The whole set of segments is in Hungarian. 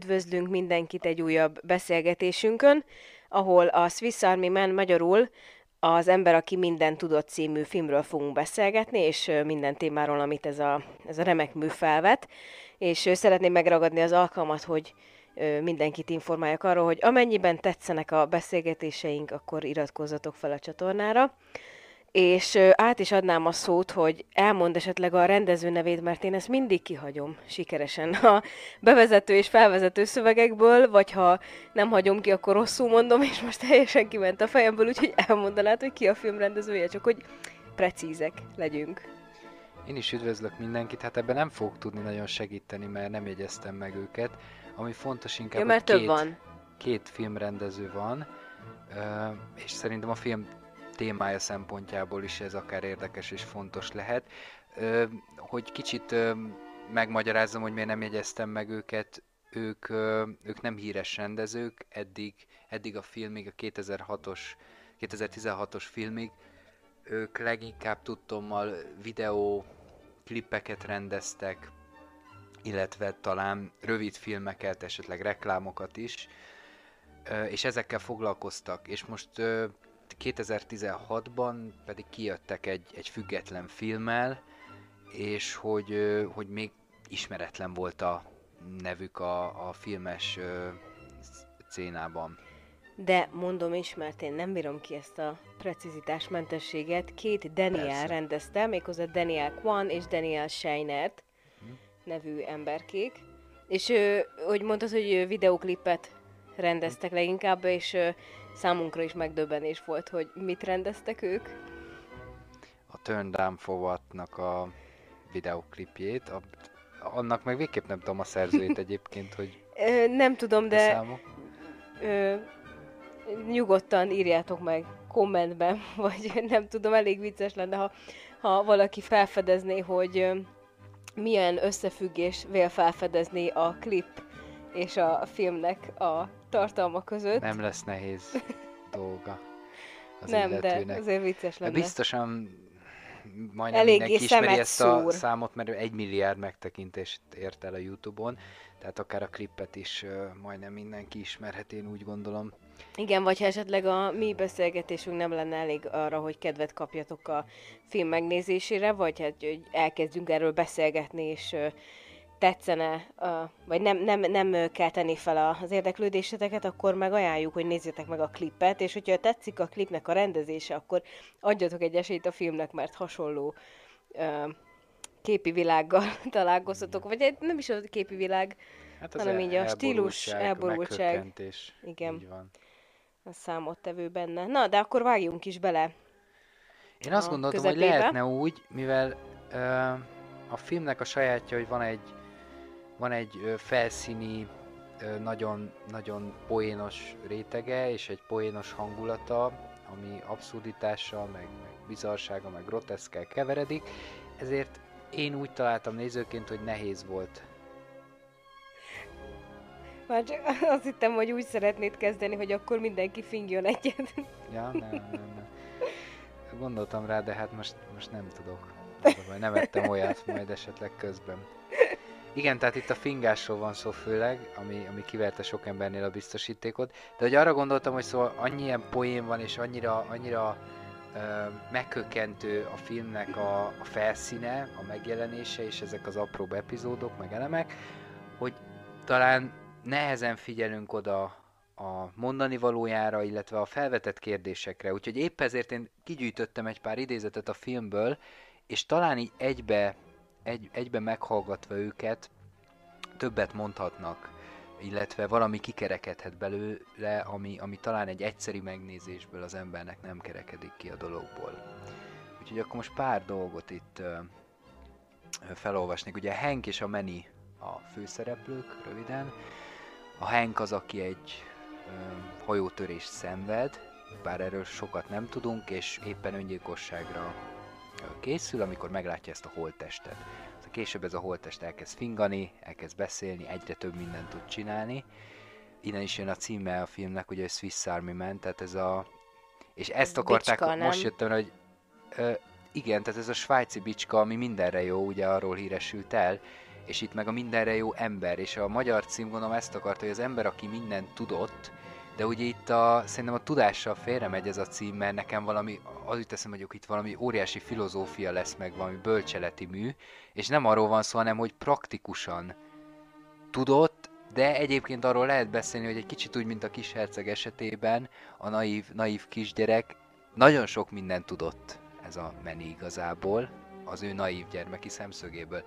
üdvözlünk mindenkit egy újabb beszélgetésünkön, ahol a Swiss Army Man magyarul az Ember, aki minden tudott című filmről fogunk beszélgetni, és minden témáról, amit ez a, ez a remek mű felvet. És szeretném megragadni az alkalmat, hogy mindenkit informáljak arról, hogy amennyiben tetszenek a beszélgetéseink, akkor iratkozzatok fel a csatornára. És át is adnám a szót, hogy elmond esetleg a rendező nevét, mert én ezt mindig kihagyom sikeresen a bevezető és felvezető szövegekből, vagy ha nem hagyom ki, akkor rosszul mondom, és most teljesen kiment a fejemből, úgyhogy elmondanád, hogy ki a film rendezője, csak hogy precízek legyünk. Én is üdvözlök mindenkit, hát ebben nem fogok tudni nagyon segíteni, mert nem jegyeztem meg őket. Ami fontos inkább, ja, mert hogy két, van. két filmrendező van, és szerintem a film témája szempontjából is ez akár érdekes és fontos lehet. Hogy kicsit megmagyarázzam, hogy miért nem jegyeztem meg őket, ők, ők nem híres rendezők, eddig, eddig a filmig, a 2006-os, 2016-os filmig, ők leginkább tudtommal videó klippeket rendeztek, illetve talán rövid filmeket, esetleg reklámokat is, és ezekkel foglalkoztak, és most 2016-ban pedig kijöttek egy, egy független filmmel, és hogy, hogy még ismeretlen volt a nevük a, a filmes szénában. De mondom is, mert én nem bírom ki ezt a precizitásmentességet. Két Daniel Persze. rendezte, méghozzá Daniel Kwan és Daniel Scheinert hm. nevű emberkék. És hogy mondtad, hogy videoklipet rendeztek leginkább, és számunkra is megdöbbenés volt, hogy mit rendeztek ők. A Turn Down Forward-nak a videoklipjét, a, annak meg végképp nem tudom a szerzőjét egyébként, hogy... Ö, nem tudom, de ö, nyugodtan írjátok meg kommentben, vagy nem tudom, elég vicces lenne, ha, ha valaki felfedezné, hogy milyen összefüggés vél felfedezni a klip és a filmnek a tartalma között. Nem lesz nehéz dolga az Nem, illetőnek. de azért vicces lenne. Biztosan majdnem Eléggé mindenki ismeri ezt szúr. a számot, mert egy milliárd megtekintést ért el a Youtube-on, tehát akár a klippet is majdnem mindenki ismerhet, én úgy gondolom. Igen, vagy ha esetleg a mi beszélgetésünk nem lenne elég arra, hogy kedvet kapjatok a film megnézésére, vagy hát hogy elkezdjünk erről beszélgetni, és tetszene, vagy nem, nem, nem kell tenni fel az érdeklődéseteket, akkor meg ajánljuk, hogy nézzétek meg a klipet, és hogyha tetszik a klipnek a rendezése, akkor adjatok egy esélyt a filmnek, mert hasonló képi világgal találkozhatok, vagy nem is a képi világ, hát hanem így a stílus, elborultság. Igen. Így van. A számottevő benne. Na, de akkor vágjunk is bele. Én azt gondoltam, közepébe. hogy lehetne úgy, mivel uh, a filmnek a sajátja, hogy van egy van egy felszíni, nagyon, nagyon poénos rétege, és egy poénos hangulata, ami abszurditással, meg, meg bizarsága, meg groteszkel keveredik, ezért én úgy találtam nézőként, hogy nehéz volt. Már csak azt hittem, hogy úgy szeretnéd kezdeni, hogy akkor mindenki fingjon egyet. Ja, nem, nem, nem. Gondoltam rá, de hát most, most nem tudok. Nem ettem olyat, majd esetleg közben. Igen, tehát itt a fingásról van szó főleg, ami, ami kiverte sok embernél a biztosítékot, de hogy arra gondoltam, hogy szóval annyi ilyen poén van, és annyira, annyira ö, megkökkentő a filmnek a, a felszíne, a megjelenése, és ezek az apró epizódok, meg elemek, hogy talán nehezen figyelünk oda a mondani valójára, illetve a felvetett kérdésekre. Úgyhogy épp ezért én kigyűjtöttem egy pár idézetet a filmből, és talán így egybe egy, egyben meghallgatva őket többet mondhatnak, illetve valami kikerekedhet belőle, ami, ami talán egy egyszeri megnézésből az embernek nem kerekedik ki a dologból. Úgyhogy akkor most pár dolgot itt felolvasnék. Ugye a Hank és a Meni a főszereplők, röviden. A Hank az, aki egy ö, hajótörést szenved, bár erről sokat nem tudunk, és éppen öngyilkosságra készül, amikor meglátja ezt a holttestet. Aztán később ez a holttest elkezd fingani, elkezd beszélni, egyre több mindent tud csinálni. Innen is jön a címe a filmnek, ugye a Swiss Army Man, tehát ez a... És ezt akarták, bicska, most jöttem, hogy ö, igen, tehát ez a svájci bicska, ami mindenre jó, ugye arról híresült el, és itt meg a mindenre jó ember, és a magyar cím gondolom ezt akarta, hogy az ember, aki mindent tudott, de ugye itt a, szerintem a tudással félre megy ez a cím, mert nekem valami, az jut eszem, hogy itt valami óriási filozófia lesz meg, valami bölcseleti mű, és nem arról van szó, hanem hogy praktikusan tudott, de egyébként arról lehet beszélni, hogy egy kicsit úgy, mint a kis herceg esetében, a naív, naív kisgyerek nagyon sok mindent tudott ez a meni igazából, az ő naív gyermeki szemszögéből.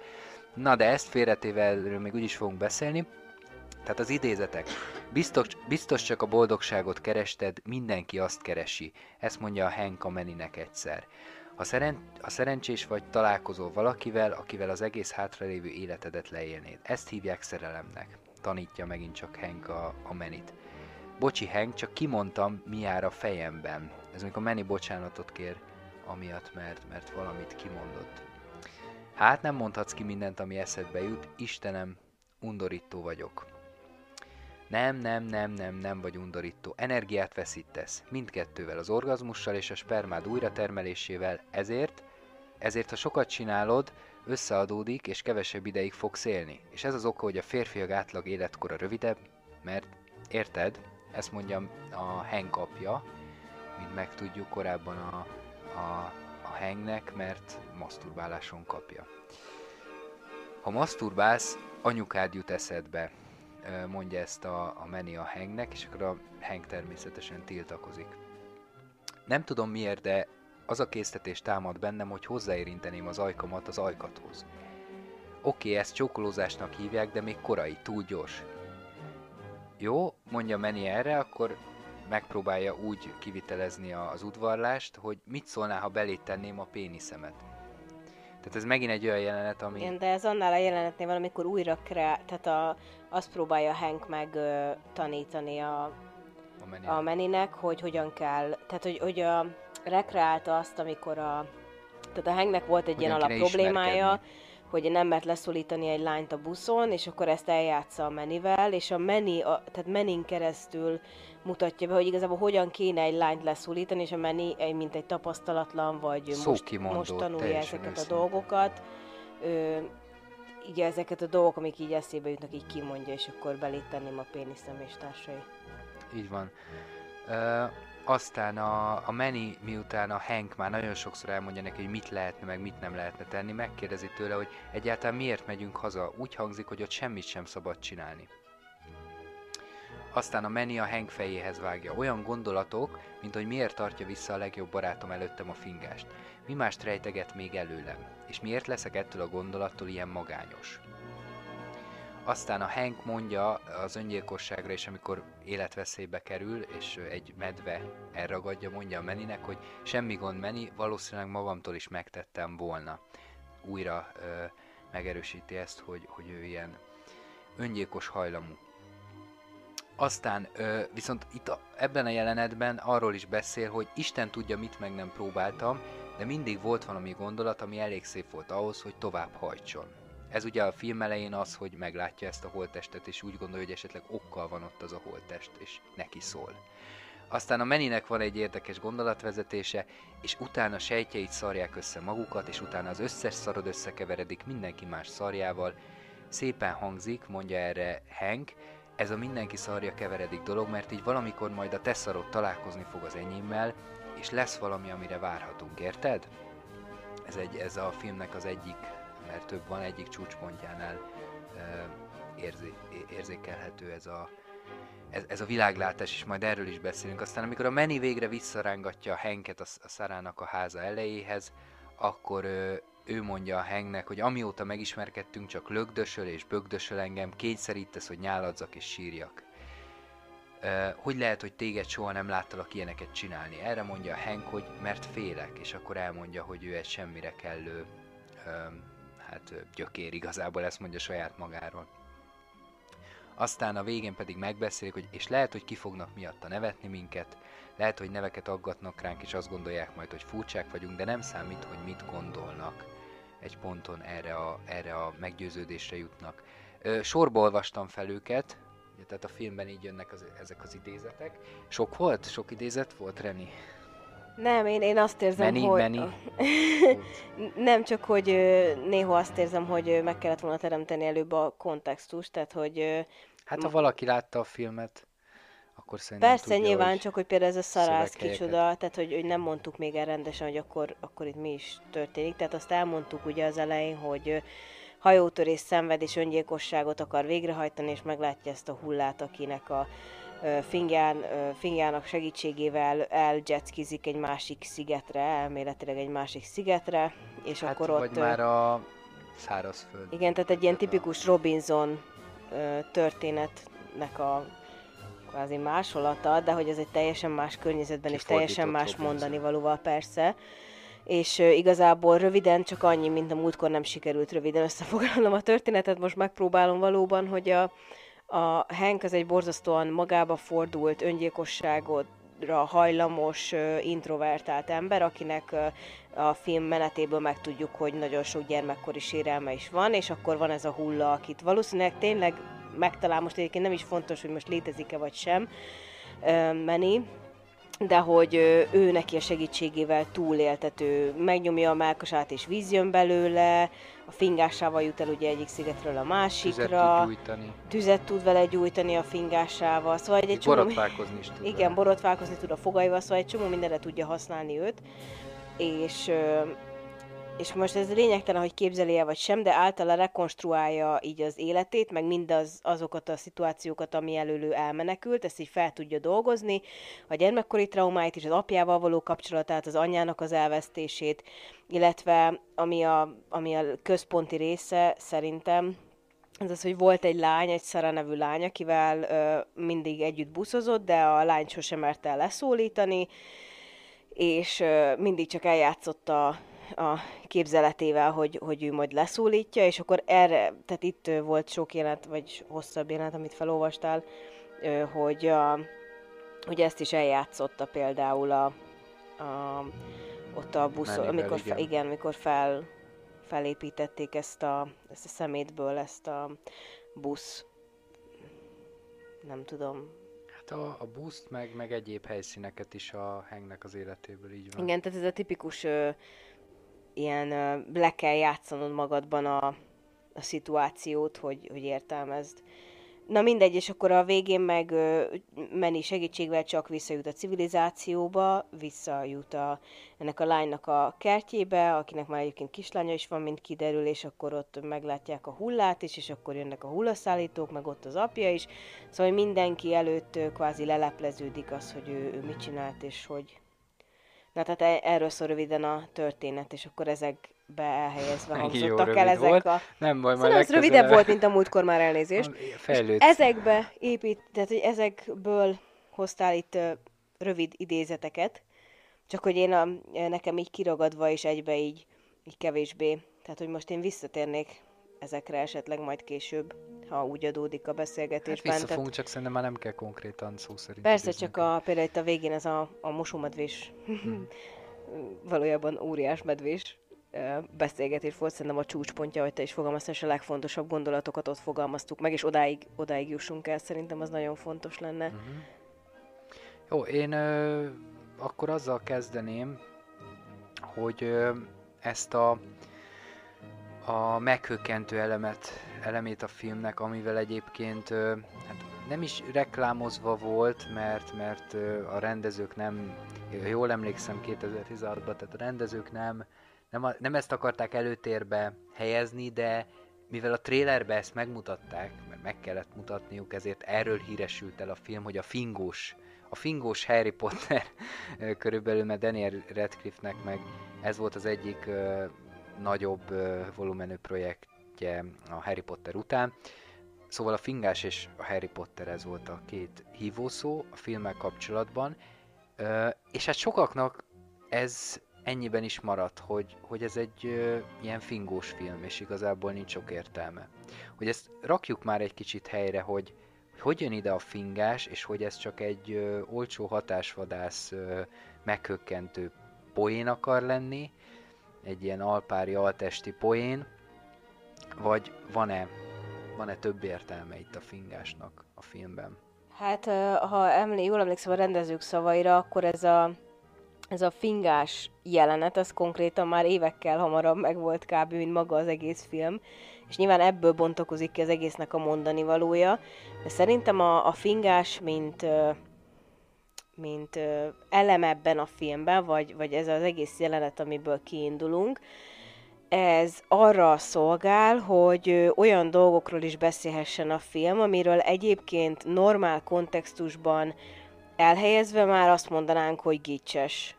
Na de ezt félretéve erről még úgyis fogunk beszélni. Tehát az idézetek. Biztos, biztos csak a boldogságot kerested, mindenki azt keresi. Ezt mondja a Henk a Meninek egyszer. Ha, szeren, ha szerencsés vagy, találkozol valakivel, akivel az egész hátralévő életedet leélnéd. Ezt hívják szerelemnek. Tanítja megint csak Henk a, a Menit. Bocsi Henk, csak kimondtam, mi jár a fejemben. Ez amikor Meni bocsánatot kér, amiatt, mert, mert valamit kimondott. Hát nem mondhatsz ki mindent, ami eszedbe jut, Istenem, undorító vagyok. Nem, nem, nem, nem, nem vagy undorító. Energiát veszítesz. Mindkettővel, az orgazmussal és a spermád újratermelésével. Ezért, ezért ha sokat csinálod, összeadódik és kevesebb ideig fogsz élni. És ez az oka, hogy a férfiak átlag életkora rövidebb, mert érted, ezt mondja a Hank apja, mint megtudjuk korábban a, a, a Hengnek, mert maszturbáláson kapja. Ha maszturbálsz, anyukád jut eszedbe, mondja ezt a, a Meni a Hengnek, és akkor a Heng természetesen tiltakozik. Nem tudom miért, de az a késztetés támad bennem, hogy hozzáérinteném az ajkamat az ajkathoz. Oké, okay, ezt csókolózásnak hívják, de még korai, túl gyors. Jó, mondja Meni erre, akkor megpróbálja úgy kivitelezni az udvarlást, hogy mit szólnál, ha belét tenném a péniszemet. Tehát ez megint egy olyan jelenet, ami... Igen, de ez annál a jelenetnél valamikor újra kreál, tehát a, azt próbálja Hank meg ö, tanítani a, a, meni. a meninek, hogy hogyan kell, tehát hogy, hogy a, rekreálta azt, amikor a, tehát a Hanknek volt egy hogyan ilyen alap problémája, hogy nem mert leszólítani egy lányt a buszon, és akkor ezt eljátsza a menivel, és a meni, a, tehát menin keresztül mutatja be, hogy igazából hogyan kéne egy lányt leszólítani, és a meni, mint egy tapasztalatlan, vagy most, most tanulja ezeket a dolgokat. Ö, így ezeket a dolgok, amik így eszébe jutnak, így kimondja, és akkor belét tenném a péniszem és társai. Így van. Ö, aztán a, a Manny, miután a Hank már nagyon sokszor elmondja neki, hogy mit lehetne, meg mit nem lehetne tenni, megkérdezi tőle, hogy egyáltalán miért megyünk haza. Úgy hangzik, hogy ott semmit sem szabad csinálni. Aztán a Manny a Hank fejéhez vágja. Olyan gondolatok, mint hogy miért tartja vissza a legjobb barátom előttem a fingást. Mi mást rejteget még előlem? És miért leszek ettől a gondolattól ilyen magányos? Aztán a Hank mondja az öngyilkosságra, és amikor életveszélybe kerül, és egy medve elragadja, mondja a Meninek, hogy semmi gond Meni, valószínűleg magamtól is megtettem volna. Újra ö, megerősíti ezt, hogy, hogy ő ilyen öngyilkos hajlamú. Aztán ö, viszont itt a, ebben a jelenetben arról is beszél, hogy Isten tudja, mit meg nem próbáltam, de mindig volt valami gondolat, ami elég szép volt ahhoz, hogy tovább hajtson. Ez ugye a film elején az, hogy meglátja ezt a holttestet, és úgy gondolja, hogy esetleg okkal van ott az a holttest, és neki szól. Aztán a Meninek van egy érdekes gondolatvezetése, és utána sejtjeit szarják össze magukat, és utána az összes szarod összekeveredik mindenki más szarjával. Szépen hangzik, mondja erre Hank, ez a mindenki szarja keveredik dolog, mert így valamikor majd a te szarod találkozni fog az enyémmel, és lesz valami, amire várhatunk, érted? Ez, egy, ez a filmnek az egyik mert több van, egyik csúcspontjánál érzé, érzékelhető ez a, ez, ez a világlátás, és majd erről is beszélünk. Aztán amikor a Meni végre visszarángatja a Henket a, a Szarának a háza elejéhez, akkor ö, ő mondja a Hengnek, hogy amióta megismerkedtünk, csak lögdösöl és bögdösöl engem, kényszerítesz, hogy nyáladzak és sírjak. Uh, hogy lehet, hogy téged soha nem láttalak ilyeneket csinálni? Erre mondja a Hank, hogy mert félek, és akkor elmondja, hogy ő egy semmire kellő um, hát gyökér igazából ezt mondja saját magáról. Aztán a végén pedig megbeszélik, hogy és lehet, hogy ki fognak miatta nevetni minket, lehet, hogy neveket aggatnak ránk, és azt gondolják majd, hogy furcsák vagyunk, de nem számít, hogy mit gondolnak. Egy ponton erre a, erre a meggyőződésre jutnak. Ö, sorba olvastam fel őket, tehát a filmben így jönnek az, ezek az idézetek. Sok volt? Sok idézet volt, Reni? Nem, én, én azt érzem, Meni, hogy... meni. nem csak, hogy néha azt érzem, hogy meg kellett volna teremteni előbb a kontextust, tehát hogy... Hát ha valaki látta a filmet, akkor szerintem Persze, tudja, nyilván, hogy csak hogy például ez a szarász kicsoda, tehát hogy, hogy nem mondtuk még el rendesen, hogy akkor, akkor itt mi is történik. Tehát azt elmondtuk ugye az elején, hogy hajótörés szenved és öngyilkosságot akar végrehajtani, és meglátja ezt a hullát, akinek a ö, fingjának segítségével eljetskizik egy másik szigetre, elméletileg egy másik szigetre, és hát, akkor ott... már a szárazföld. igen, tehát egy ilyen tipikus Robinson történetnek a kvázi másolata, de hogy ez egy teljesen más környezetben és teljesen más Robinson. mondani valóval persze. És igazából röviden csak annyi, mint a múltkor nem sikerült röviden összefoglalnom a történetet, most megpróbálom valóban, hogy a, a Hank az egy borzasztóan magába fordult, öngyilkosságodra hajlamos, introvertált ember, akinek a film menetéből megtudjuk, hogy nagyon sok gyermekkori sérelme is van, és akkor van ez a hulla, akit valószínűleg tényleg megtalál, most egyébként nem is fontos, hogy most létezik-e vagy sem, Meni, de hogy ő neki a segítségével túléltető, megnyomja a melkasát és víz jön belőle, a fingásával jut el ugye egyik szigetről a Tüzet másikra, tud gyújtani. tüzet tud vele gyújtani a fingásával, szóval egy, egy csomó... borotválkozni is tud. Igen, vele. borotválkozni tud a fogaival, szóval egy csomó mindenre tudja használni őt. És, és most ez lényegtelen, hogy képzeli el vagy sem, de általa rekonstruálja így az életét, meg mindaz azokat a szituációkat, ami elől ő elmenekült, ezt így fel tudja dolgozni, a gyermekkori traumáit is, az apjával való kapcsolatát, az anyjának az elvesztését, illetve ami a, ami a központi része szerintem, az az, hogy volt egy lány, egy Szara nevű lány, akivel ö, mindig együtt buszozott, de a lány sosem merte leszólítani, és ö, mindig csak eljátszotta a képzeletével, hogy, hogy ő majd leszólítja, és akkor erre, tehát itt volt sok jelenet, vagy hosszabb jelenet, amit felolvastál, hogy, a, hogy ezt is eljátszotta például a, a ott a buszon, amikor, igen. Fe, igen. amikor fel, felépítették ezt a, ezt a szemétből, ezt a busz, nem tudom. Hát a, a buszt, meg, meg egyéb helyszíneket is a Hangnek az életéből így van. Igen, tehát ez a tipikus ö, ilyen le kell játszanod magadban a, a szituációt, hogy, hogy értelmezd. Na mindegy, és akkor a végén meg ö, Meni segítségvel csak visszajut a civilizációba, visszajut a, ennek a lánynak a kertjébe, akinek már egyébként kislánya is van, mint kiderül, és akkor ott meglátják a hullát is, és akkor jönnek a hullaszállítók, meg ott az apja is. Szóval mindenki előtt ö, kvázi lelepleződik az, hogy ő, ő mit csinált, és hogy... Na tehát e- erről szól röviden a történet, és akkor ezekbe elhelyezve hangzottak el ezek volt. a... Nem baj, majd Szóval ez rövidebb volt, mint a múltkor már elnézést. Ezekbe épít, tehát hogy ezekből hoztál itt ö, rövid idézeteket, csak hogy én a, nekem így kiragadva és egybe így, így kevésbé. Tehát, hogy most én visszatérnék ezekre esetleg majd később, ha úgy adódik a Hát beszélgetésben. Tehát visszafogunk, csak szerintem már nem kell konkrétan szó szerint persze, idézni. csak a, például itt a végén ez a, a mosómedvés, valójában óriás medvés beszélgetés volt, szerintem a csúcspontja, hogy te is fogalmaztál, és a legfontosabb gondolatokat ott fogalmaztuk meg, és odáig, odáig jussunk el, szerintem az nagyon fontos lenne. Mhm. Jó, én ö, akkor azzal kezdeném, hogy ö, ezt a, a meghökkentő elemet, elemét a filmnek, amivel egyébként hát nem is reklámozva volt, mert, mert a rendezők nem, jól emlékszem 2016-ban, tehát a rendezők nem, nem, nem ezt akarták előtérbe helyezni, de mivel a trailerbe ezt megmutatták, mert meg kellett mutatniuk, ezért erről híresült el a film, hogy a fingós, a fingós Harry Potter körülbelül, mert Daniel Radcliffe-nek meg ez volt az egyik nagyobb volumenű projektje a Harry Potter után. Szóval a fingás és a Harry Potter ez volt a két hívószó a filmmel kapcsolatban, és hát sokaknak ez ennyiben is maradt, hogy, hogy ez egy ilyen fingós film, és igazából nincs sok értelme. Hogy ezt rakjuk már egy kicsit helyre, hogy, hogy jön ide a fingás, és hogy ez csak egy ö, olcsó hatásvadász ö, meghökkentő poén akar lenni, egy ilyen alpári altesti poén, vagy van-e, van-e több értelme itt a fingásnak a filmben? Hát, ha emlé, jól emlékszem a rendezők szavaira, akkor ez a ez a fingás jelenet, az konkrétan már évekkel hamarabb meg volt kb. mint maga az egész film, és nyilván ebből bontakozik ki az egésznek a mondani valója, de szerintem a, a fingás, mint, mint elem ebben a filmben, vagy, vagy ez az egész jelenet, amiből kiindulunk, ez arra szolgál, hogy olyan dolgokról is beszélhessen a film, amiről egyébként normál kontextusban elhelyezve már azt mondanánk, hogy gicses.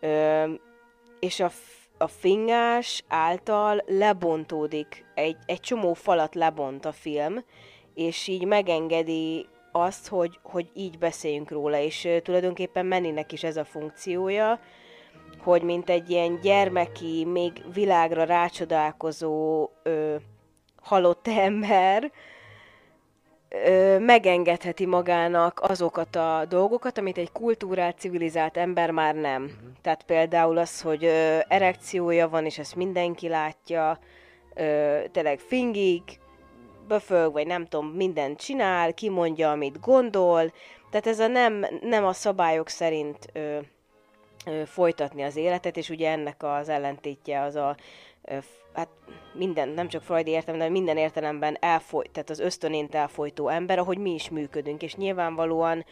Ö, és a, a fingás által lebontódik, egy, egy csomó falat lebont a film, és így megengedi azt, hogy, hogy így beszéljünk róla, és tulajdonképpen Menninek is ez a funkciója, hogy mint egy ilyen gyermeki, még világra rácsodálkozó ö, halott ember, ö, megengedheti magának azokat a dolgokat, amit egy kultúrált, civilizált ember már nem. Uh-huh. Tehát például az, hogy ö, erekciója van, és ezt mindenki látja, ö, tényleg fingig, böfög, vagy nem tudom, mindent csinál, kimondja, amit gondol, tehát ez a nem, nem a szabályok szerint ö, ö, folytatni az életet, és ugye ennek az ellentétje az a ö, hát minden, nem csak Freudi értem, de minden értelemben elfoly, tehát az ösztönént elfolytó ember, ahogy mi is működünk, és nyilvánvalóan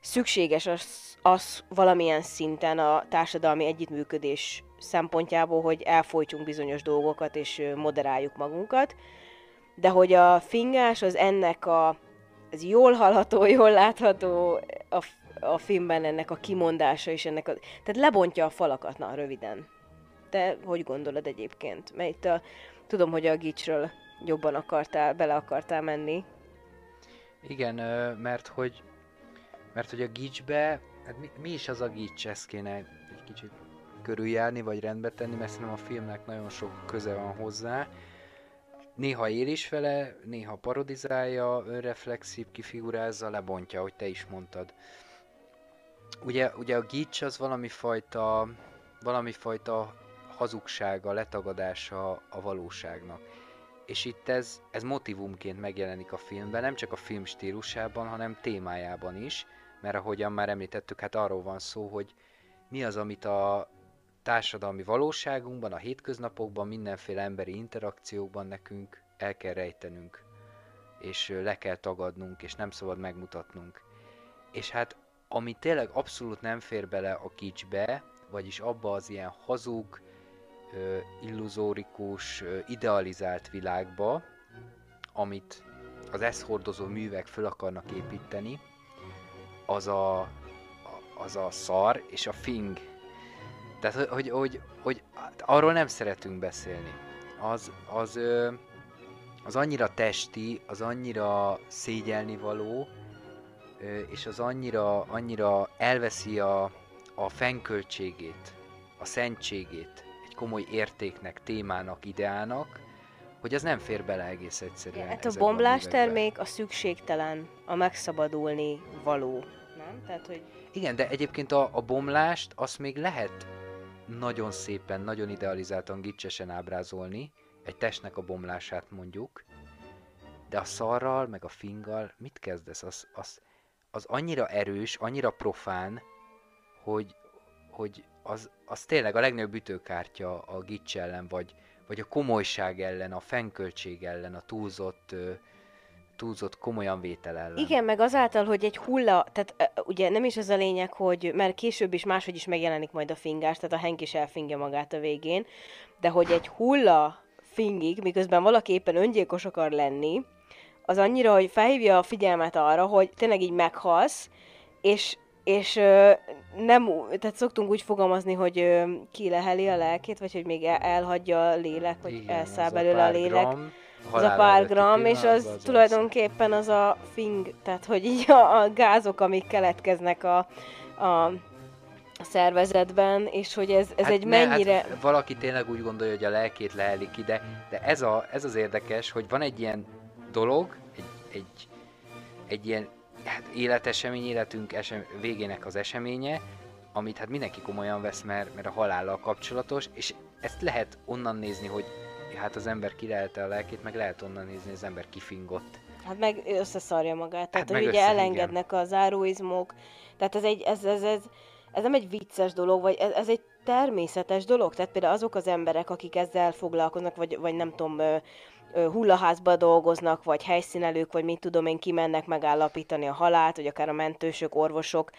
szükséges az, az valamilyen szinten a társadalmi együttműködés szempontjából, hogy elfolytsunk bizonyos dolgokat, és moderáljuk magunkat, de hogy a fingás az ennek a, ez jól hallható, jól látható a, a filmben ennek a kimondása, és ennek a, tehát lebontja a falakat, na, röviden. Te hogy gondolod egyébként? Mert itt a, tudom, hogy a gicsről jobban akartál, bele akartál menni. Igen, mert hogy mert hogy a gicsbe, hát mi, mi is az a gics, ezt kéne egy kicsit körüljárni, vagy rendbe tenni, mert szerintem a filmnek nagyon sok köze van hozzá. Néha él is vele, néha parodizálja, önreflexív, kifigurázza, lebontja, ahogy te is mondtad. Ugye, ugye a gics az valami fajta, valami fajta hazugsága, letagadása a valóságnak. És itt ez, ez motivumként megjelenik a filmben, nem csak a film stílusában, hanem témájában is, mert ahogyan már említettük, hát arról van szó, hogy mi az, amit a társadalmi valóságunkban, a hétköznapokban, mindenféle emberi interakciókban nekünk el kell rejtenünk, és le kell tagadnunk, és nem szabad megmutatnunk. És hát ami tényleg abszolút nem fér bele a kicsbe, vagyis abba az ilyen hazug, illuzórikus, idealizált világba, amit az ezt hordozó művek föl akarnak építeni, az a, az a szar és a fing. Tehát, hogy, hogy, hogy arról nem szeretünk beszélni. Az, az, az annyira testi, az annyira szégyelni való, és az annyira, annyira elveszi a, a fennköltségét, a szentségét egy komoly értéknek, témának, ideának, hogy az nem fér bele egész egyszerűen. Hát a bomblás a termék a szükségtelen, a megszabadulni való, nem? Tehát, hogy... Igen, de egyébként a, a bomlást azt még lehet nagyon szépen, nagyon idealizáltan, gicsesen ábrázolni, egy testnek a bomlását mondjuk, de a szarral, meg a finggal mit kezdesz? Az, az, az annyira erős, annyira profán, hogy, hogy az, az tényleg a legnagyobb ütőkártya a gics ellen, vagy, vagy a komolyság ellen, a fennköltség ellen, a túlzott, túlzott komolyan vétel ellen. Igen, meg azáltal, hogy egy hulla, tehát ugye nem is az a lényeg, hogy, mert később is máshogy is megjelenik majd a fingás, tehát a Henk is elfingja magát a végén, de hogy egy hulla fingik, miközben valaki éppen öngyilkos akar lenni, az annyira, hogy felhívja a figyelmet arra, hogy tényleg így meghalsz, és és ö, nem, tehát szoktunk úgy fogalmazni, hogy ö, kileheli a lelkét, vagy hogy még el, elhagyja a lélek, vagy elszáll belőle a lélek. Gram, az a pár gram, és az, az tulajdonképpen az a fing, tehát hogy így a, a gázok, amik keletkeznek a, a a szervezetben, és hogy ez, ez hát egy ne, mennyire... Hát valaki tényleg úgy gondolja, hogy a lelkét lehelik ide, de ez, a, ez az érdekes, hogy van egy ilyen dolog, egy, egy, egy ilyen hát életesemény, életünk esem, végének az eseménye, amit hát mindenki komolyan vesz, mert, mert a halállal kapcsolatos, és ezt lehet onnan nézni, hogy hát az ember kilelte a lelkét, meg lehet onnan nézni, az ember kifingott. Hát meg összeszarja magát, tehát hát hogy ugye elengednek igen. a záróizmok, tehát ez egy, ez, ez, ez ez nem egy vicces dolog, vagy ez, ez egy természetes dolog. Tehát például azok az emberek, akik ezzel foglalkoznak, vagy, vagy nem tudom, hullaházba dolgoznak, vagy helyszínelők, vagy mit tudom én, kimennek megállapítani a halált, vagy akár a mentősök, orvosok,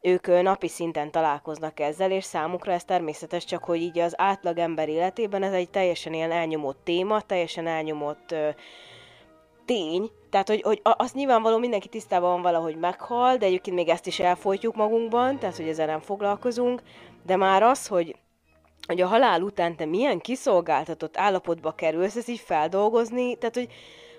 ők napi szinten találkoznak ezzel, és számukra ez természetes, csak hogy így az átlag ember életében ez egy teljesen ilyen elnyomott téma, teljesen elnyomott ö, tény, tehát hogy, hogy azt nyilvánvaló mindenki tisztában van valahogy meghal, de egyébként még ezt is elfolytjuk magunkban, tehát hogy ezzel nem foglalkozunk, de már az, hogy hogy a halál után te milyen kiszolgáltatott állapotba kerülsz, ezt így feldolgozni, tehát hogy,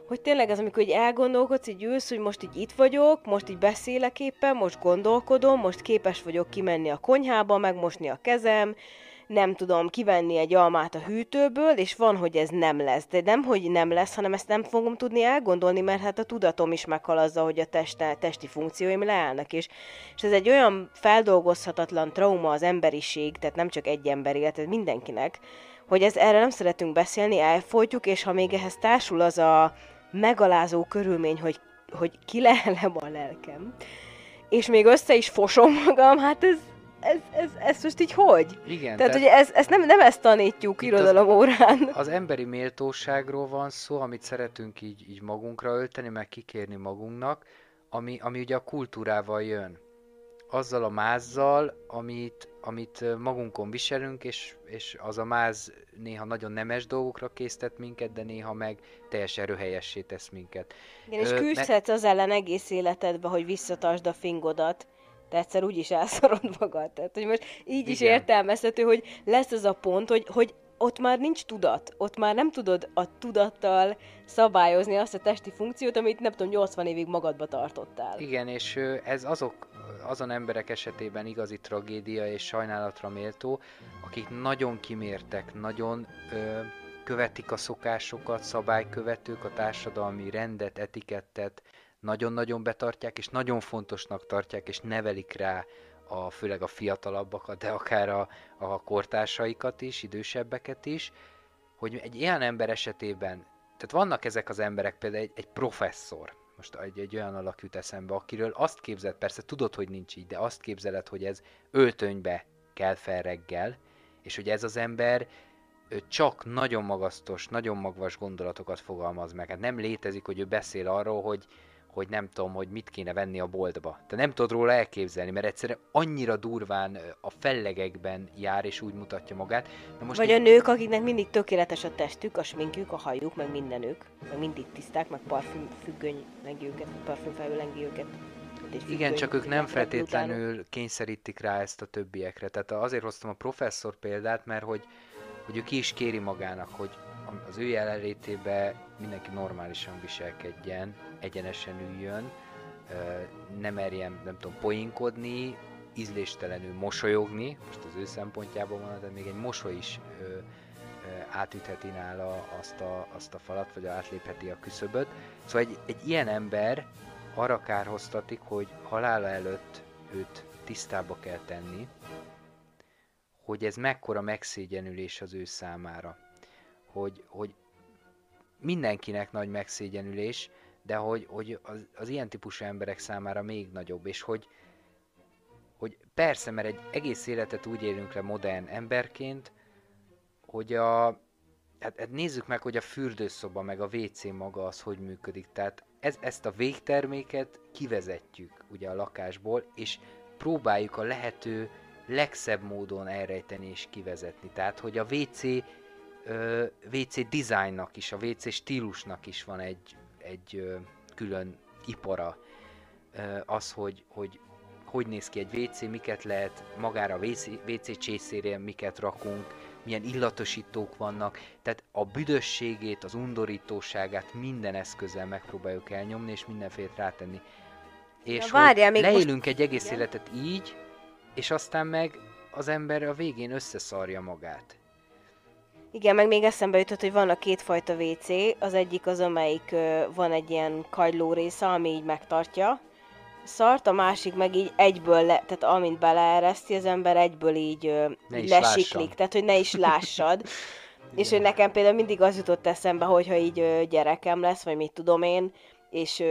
hogy tényleg az, amikor így elgondolkodsz, így ülsz, hogy most így itt vagyok, most így beszélek éppen, most gondolkodom, most képes vagyok kimenni a konyhába, megmosni a kezem, nem tudom kivenni egy almát a hűtőből, és van, hogy ez nem lesz. De nem, hogy nem lesz, hanem ezt nem fogom tudni elgondolni, mert hát a tudatom is meghalazza, hogy a teste, testi funkcióim leállnak. És, és ez egy olyan feldolgozhatatlan trauma az emberiség, tehát nem csak egy ember élet, mindenkinek, hogy ez erre nem szeretünk beszélni, elfolytjuk, és ha még ehhez társul az a megalázó körülmény, hogy, hogy ki lehelem a lelkem, és még össze is fosom magam, hát ez, ez, ez, ez most így hogy? Igen. Tehát, tehát hogy ez, ezt nem, nem ezt tanítjuk irodalom órán. Az emberi méltóságról van szó, amit szeretünk így, így magunkra ölteni, meg kikérni magunknak, ami, ami ugye a kultúrával jön. Azzal a mázzal, amit, amit magunkon viselünk, és, és az a máz néha nagyon nemes dolgokra késztet minket, de néha meg teljesen röhelyessé tesz minket. Igen, és küzdhetsz az ellen egész életedbe, hogy visszatartsd a fingodat de egyszer úgy is elszorod magad. Tehát, hogy most így Igen. is értelmezhető, hogy lesz az a pont, hogy, hogy ott már nincs tudat, ott már nem tudod a tudattal szabályozni azt a testi funkciót, amit nem tudom, 80 évig magadba tartottál. Igen, és ez azok, azon emberek esetében igazi tragédia és sajnálatra méltó, akik nagyon kimértek, nagyon ö, követik a szokásokat, szabálykövetők, a társadalmi rendet, etikettet, nagyon-nagyon betartják, és nagyon fontosnak tartják, és nevelik rá a, főleg a fiatalabbakat, de akár a, a kortársaikat is, idősebbeket is, hogy egy ilyen ember esetében, tehát vannak ezek az emberek, például egy, egy professzor, most egy, egy olyan alak jut eszembe, akiről azt képzeld, persze tudod, hogy nincs így, de azt képzeled, hogy ez öltönybe kell fel reggel, és hogy ez az ember csak nagyon magasztos, nagyon magvas gondolatokat fogalmaz meg. Hát nem létezik, hogy ő beszél arról, hogy hogy nem tudom, hogy mit kéne venni a boltba. Te nem tudod róla elképzelni, mert egyszerűen annyira durván a fellegekben jár, és úgy mutatja magát. Na most Vagy így... a nők, akiknek mindig tökéletes a testük, a sminkjük, a hajuk, meg mindenük, meg mindig tiszták, meg parfüm függöny meg őket, parfüm felülengi őket. Függöny, Igen, csak ők nem feltétlenül után. kényszerítik rá ezt a többiekre. Tehát azért hoztam a professzor példát, mert hogy, hogy ő ki is kéri magának, hogy az ő jelenlétében mindenki normálisan viselkedjen, egyenesen üljön, ne merjen, nem tudom, poinkodni, ízléstelenül mosolyogni, most az ő szempontjából van, de még egy mosoly is ö, ö, átütheti nála azt a, azt a falat, vagy átlépheti a küszöböt. Szóval egy, egy ilyen ember arra kárhoztatik, hogy halála előtt őt tisztába kell tenni, hogy ez mekkora megszégyenülés az ő számára. Hogy, hogy mindenkinek nagy megszégyenülés, de hogy, hogy az, az ilyen típusú emberek számára még nagyobb, és hogy, hogy persze, mert egy egész életet úgy élünk le modern emberként, hogy a, hát, hát nézzük meg, hogy a fürdőszoba meg a WC maga az hogy működik. Tehát ez, ezt a végterméket kivezetjük ugye a lakásból, és próbáljuk a lehető legszebb módon elrejteni és kivezetni. Tehát, hogy a WC, ö, WC designnak is, a WC stílusnak is van egy egy ö, külön ipara az, hogy, hogy hogy néz ki egy WC, miket lehet magára a WC, WC csészére, miket rakunk, milyen illatosítók vannak, tehát a büdösségét, az undorítóságát minden eszközzel megpróbáljuk elnyomni, és mindenféle rátenni. És Na, várjál, még leélünk most... egy egész Igen? életet így, és aztán meg az ember a végén összeszarja magát. Igen, meg még eszembe jutott, hogy van a kétfajta WC. Az egyik az, amelyik van egy ilyen kagyló része, ami így megtartja szart, a másik meg így egyből, le, tehát amint beleereszti az ember, egyből így, így lesiklik, lássam. tehát hogy ne is lássad. és hogy nekem például mindig az jutott eszembe, hogyha így gyerekem lesz, vagy mit tudom én, és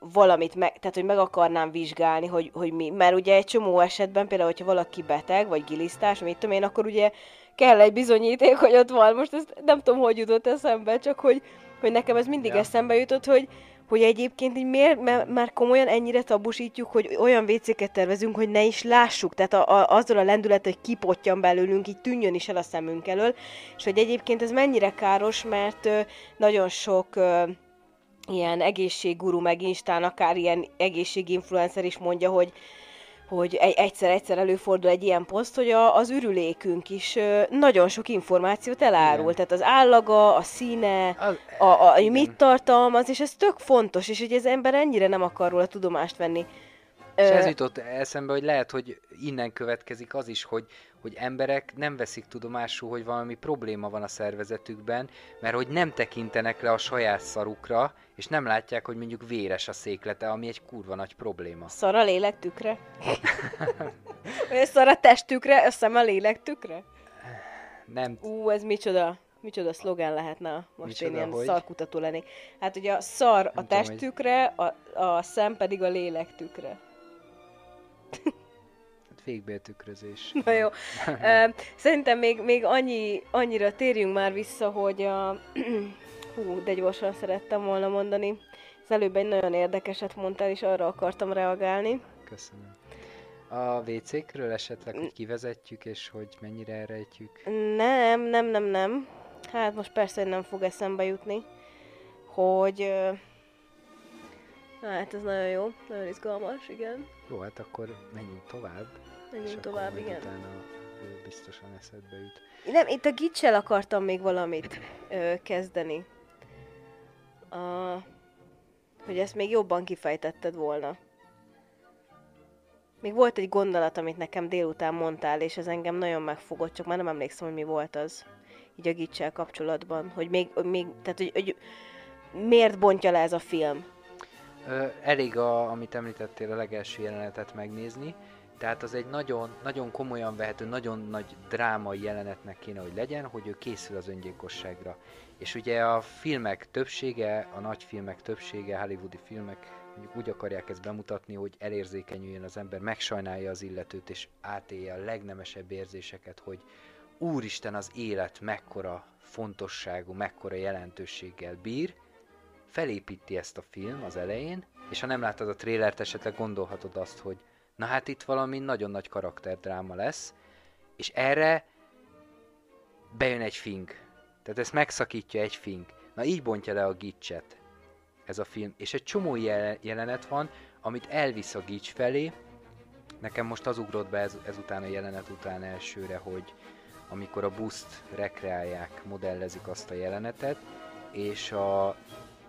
valamit, meg, tehát hogy meg akarnám vizsgálni, hogy, hogy mi. Mert ugye egy csomó esetben, például, hogyha valaki beteg, vagy gilisztás, mit tudom én, akkor ugye kell egy bizonyíték, hogy ott van. Most ezt nem tudom, hogy jutott eszembe, csak hogy, hogy nekem ez mindig ja. eszembe jutott, hogy, hogy egyébként így miért, mert már komolyan ennyire tabusítjuk, hogy olyan vécéket tervezünk, hogy ne is lássuk, tehát a, a, azzal a lendület, hogy kipottyan belőlünk, így tűnjön is el a szemünk elől, és hogy egyébként ez mennyire káros, mert ö, nagyon sok ö, ilyen egészségguru, meg Instán akár ilyen egészséginfluencer is mondja, hogy hogy egyszer-egyszer előfordul egy ilyen poszt, hogy a, az ürülékünk is nagyon sok információt elárul. Igen. Tehát az állaga, a színe, az, a, a, a mit tartalmaz, és ez tök fontos, és hogy az ember ennyire nem akar róla tudomást venni. És ez jutott eszembe, hogy lehet, hogy innen következik az is, hogy, hogy emberek nem veszik tudomásul, hogy valami probléma van a szervezetükben, mert hogy nem tekintenek le a saját szarukra, és nem látják, hogy mondjuk véres a széklete, ami egy kurva nagy probléma. Szar a lélektükre? Vagy szar a testükre, a szem a lélektükre? Nem. Ú, ez micsoda? Micsoda szlogen lehetne most micsoda, én ilyen hogy? szarkutató lenni. Hát ugye a szar nem a testükre, a, a szem pedig a lélektükre. Hát végbéltükrözés. Na jó. Szerintem még, még annyi, annyira térjünk már vissza, hogy a Hú, de gyorsan szerettem volna mondani. Az előbb egy nagyon érdekeset mondtál, és arra akartam reagálni. Köszönöm. A WC-kről esetleg, hogy kivezetjük, és hogy mennyire elrejtjük? Nem, nem, nem, nem. Hát most persze, hogy nem fog eszembe jutni, hogy... Hát ez nagyon jó, nagyon izgalmas, igen. Jó, hát akkor menjünk tovább. Menjünk tovább, igen. Utána biztosan eszedbe jut. Nem, itt a gicsel akartam még valamit ö, kezdeni a, hogy ezt még jobban kifejtetted volna. Még volt egy gondolat, amit nekem délután mondtál, és ez engem nagyon megfogott, csak már nem emlékszem, hogy mi volt az. Így a gicsel kapcsolatban. Hogy még, még tehát, hogy, hogy miért bontja le ez a film? Elég, a, amit említettél, a legelső jelenetet megnézni. Tehát az egy nagyon, nagyon komolyan vehető, nagyon nagy drámai jelenetnek kéne, hogy legyen, hogy ő készül az öngyilkosságra. És ugye a filmek többsége, a nagy filmek többsége, hollywoodi filmek mondjuk úgy akarják ezt bemutatni, hogy elérzékenyüljön az ember, megsajnálja az illetőt, és átélje a legnemesebb érzéseket, hogy úristen az élet mekkora fontosságú, mekkora jelentőséggel bír, felépíti ezt a film az elején, és ha nem láttad a trélert, esetleg gondolhatod azt, hogy na hát itt valami nagyon nagy karakterdráma lesz, és erre bejön egy fink, tehát ezt megszakítja egy fink. Na így bontja le a gicset ez a film. És egy csomó jelenet van, amit elvisz a gics felé. Nekem most az ugrott be ez, ezután a jelenet után elsőre, hogy amikor a buszt rekreálják, modellezik azt a jelenetet, és a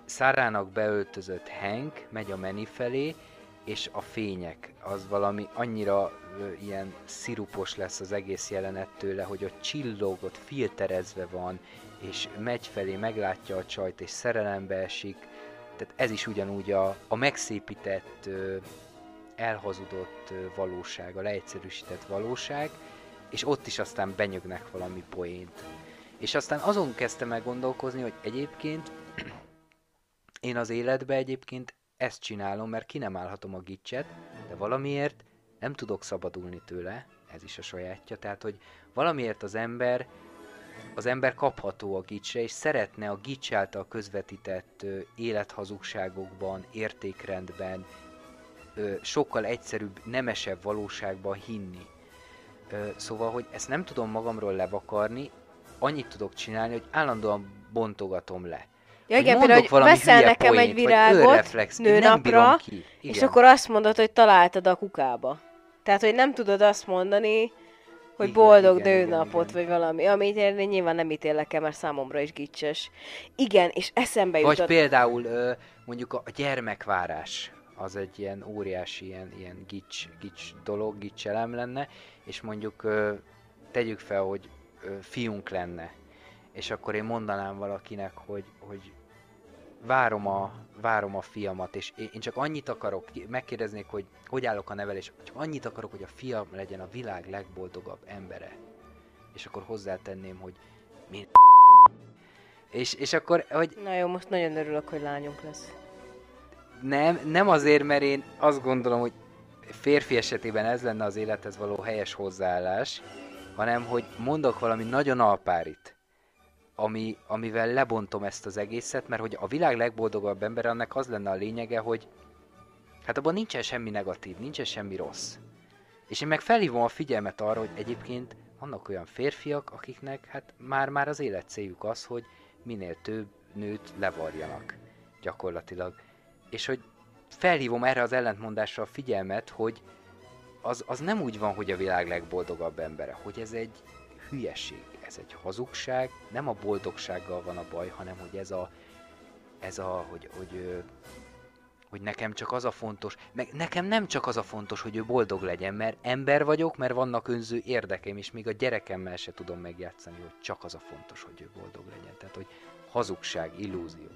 szárának beöltözött Hank megy a meni felé, és a fények, az valami annyira ö, ilyen szirupos lesz az egész jelenet tőle, hogy a csillog, filterezve van, és megy felé, meglátja a csajt, és szerelembe esik. Tehát ez is ugyanúgy a, a megszépített, ö, elhazudott ö, valóság, a leegyszerűsített valóság, és ott is aztán benyögnek valami poént. És aztán azon kezdtem meg gondolkozni, hogy egyébként én az életbe egyébként ezt csinálom, mert ki nem állhatom a gicset, de valamiért nem tudok szabadulni tőle, ez is a sajátja, tehát hogy valamiért az ember az ember kapható a gicsre, és szeretne a gics által közvetített ö, élethazugságokban, értékrendben, ö, sokkal egyszerűbb, nemesebb valóságban hinni. Ö, szóval, hogy ezt nem tudom magamról levakarni, annyit tudok csinálni, hogy állandóan bontogatom le. Ja, igen, például, hogy veszel nekem poént, egy virágot nőnapra, és akkor azt mondod, hogy találtad a kukába. Tehát, hogy nem tudod azt mondani, hogy igen, boldog igen, nőnapot, igen, vagy valami, amit én nyilván nem ítélek el, mert számomra is gicses. Igen, és eszembe jutott... Vagy például mondjuk a gyermekvárás, az egy ilyen óriási, ilyen, ilyen gics, gics dolog, gicselem lenne, és mondjuk tegyük fel, hogy fiunk lenne, és akkor én mondanám valakinek, hogy, hogy várom a, várom a fiamat, és én csak annyit akarok, megkérdeznék, hogy hogy állok a nevelés, csak annyit akarok, hogy a fiam legyen a világ legboldogabb embere. És akkor hozzátenném, hogy mi és, és akkor, hogy... Na jó, most nagyon örülök, hogy lányunk lesz. Nem, nem azért, mert én azt gondolom, hogy férfi esetében ez lenne az élethez való helyes hozzáállás, hanem hogy mondok valami nagyon alpárit, ami, amivel lebontom ezt az egészet, mert hogy a világ legboldogabb ember, annak az lenne a lényege, hogy hát abban nincsen semmi negatív, nincsen semmi rossz. És én meg felhívom a figyelmet arra, hogy egyébként vannak olyan férfiak, akiknek hát már-már az élet céljuk az, hogy minél több nőt levarjanak gyakorlatilag. És hogy felhívom erre az ellentmondásra a figyelmet, hogy az, az nem úgy van, hogy a világ legboldogabb embere, hogy ez egy hülyeség, ez egy hazugság, nem a boldogsággal van a baj, hanem hogy ez a, ez a, hogy, hogy, hogy nekem csak az a fontos, meg nekem nem csak az a fontos, hogy ő boldog legyen, mert ember vagyok, mert vannak önző érdekeim, és még a gyerekemmel se tudom megjátszani, hogy csak az a fontos, hogy ő boldog legyen. Tehát, hogy hazugság, illúzió.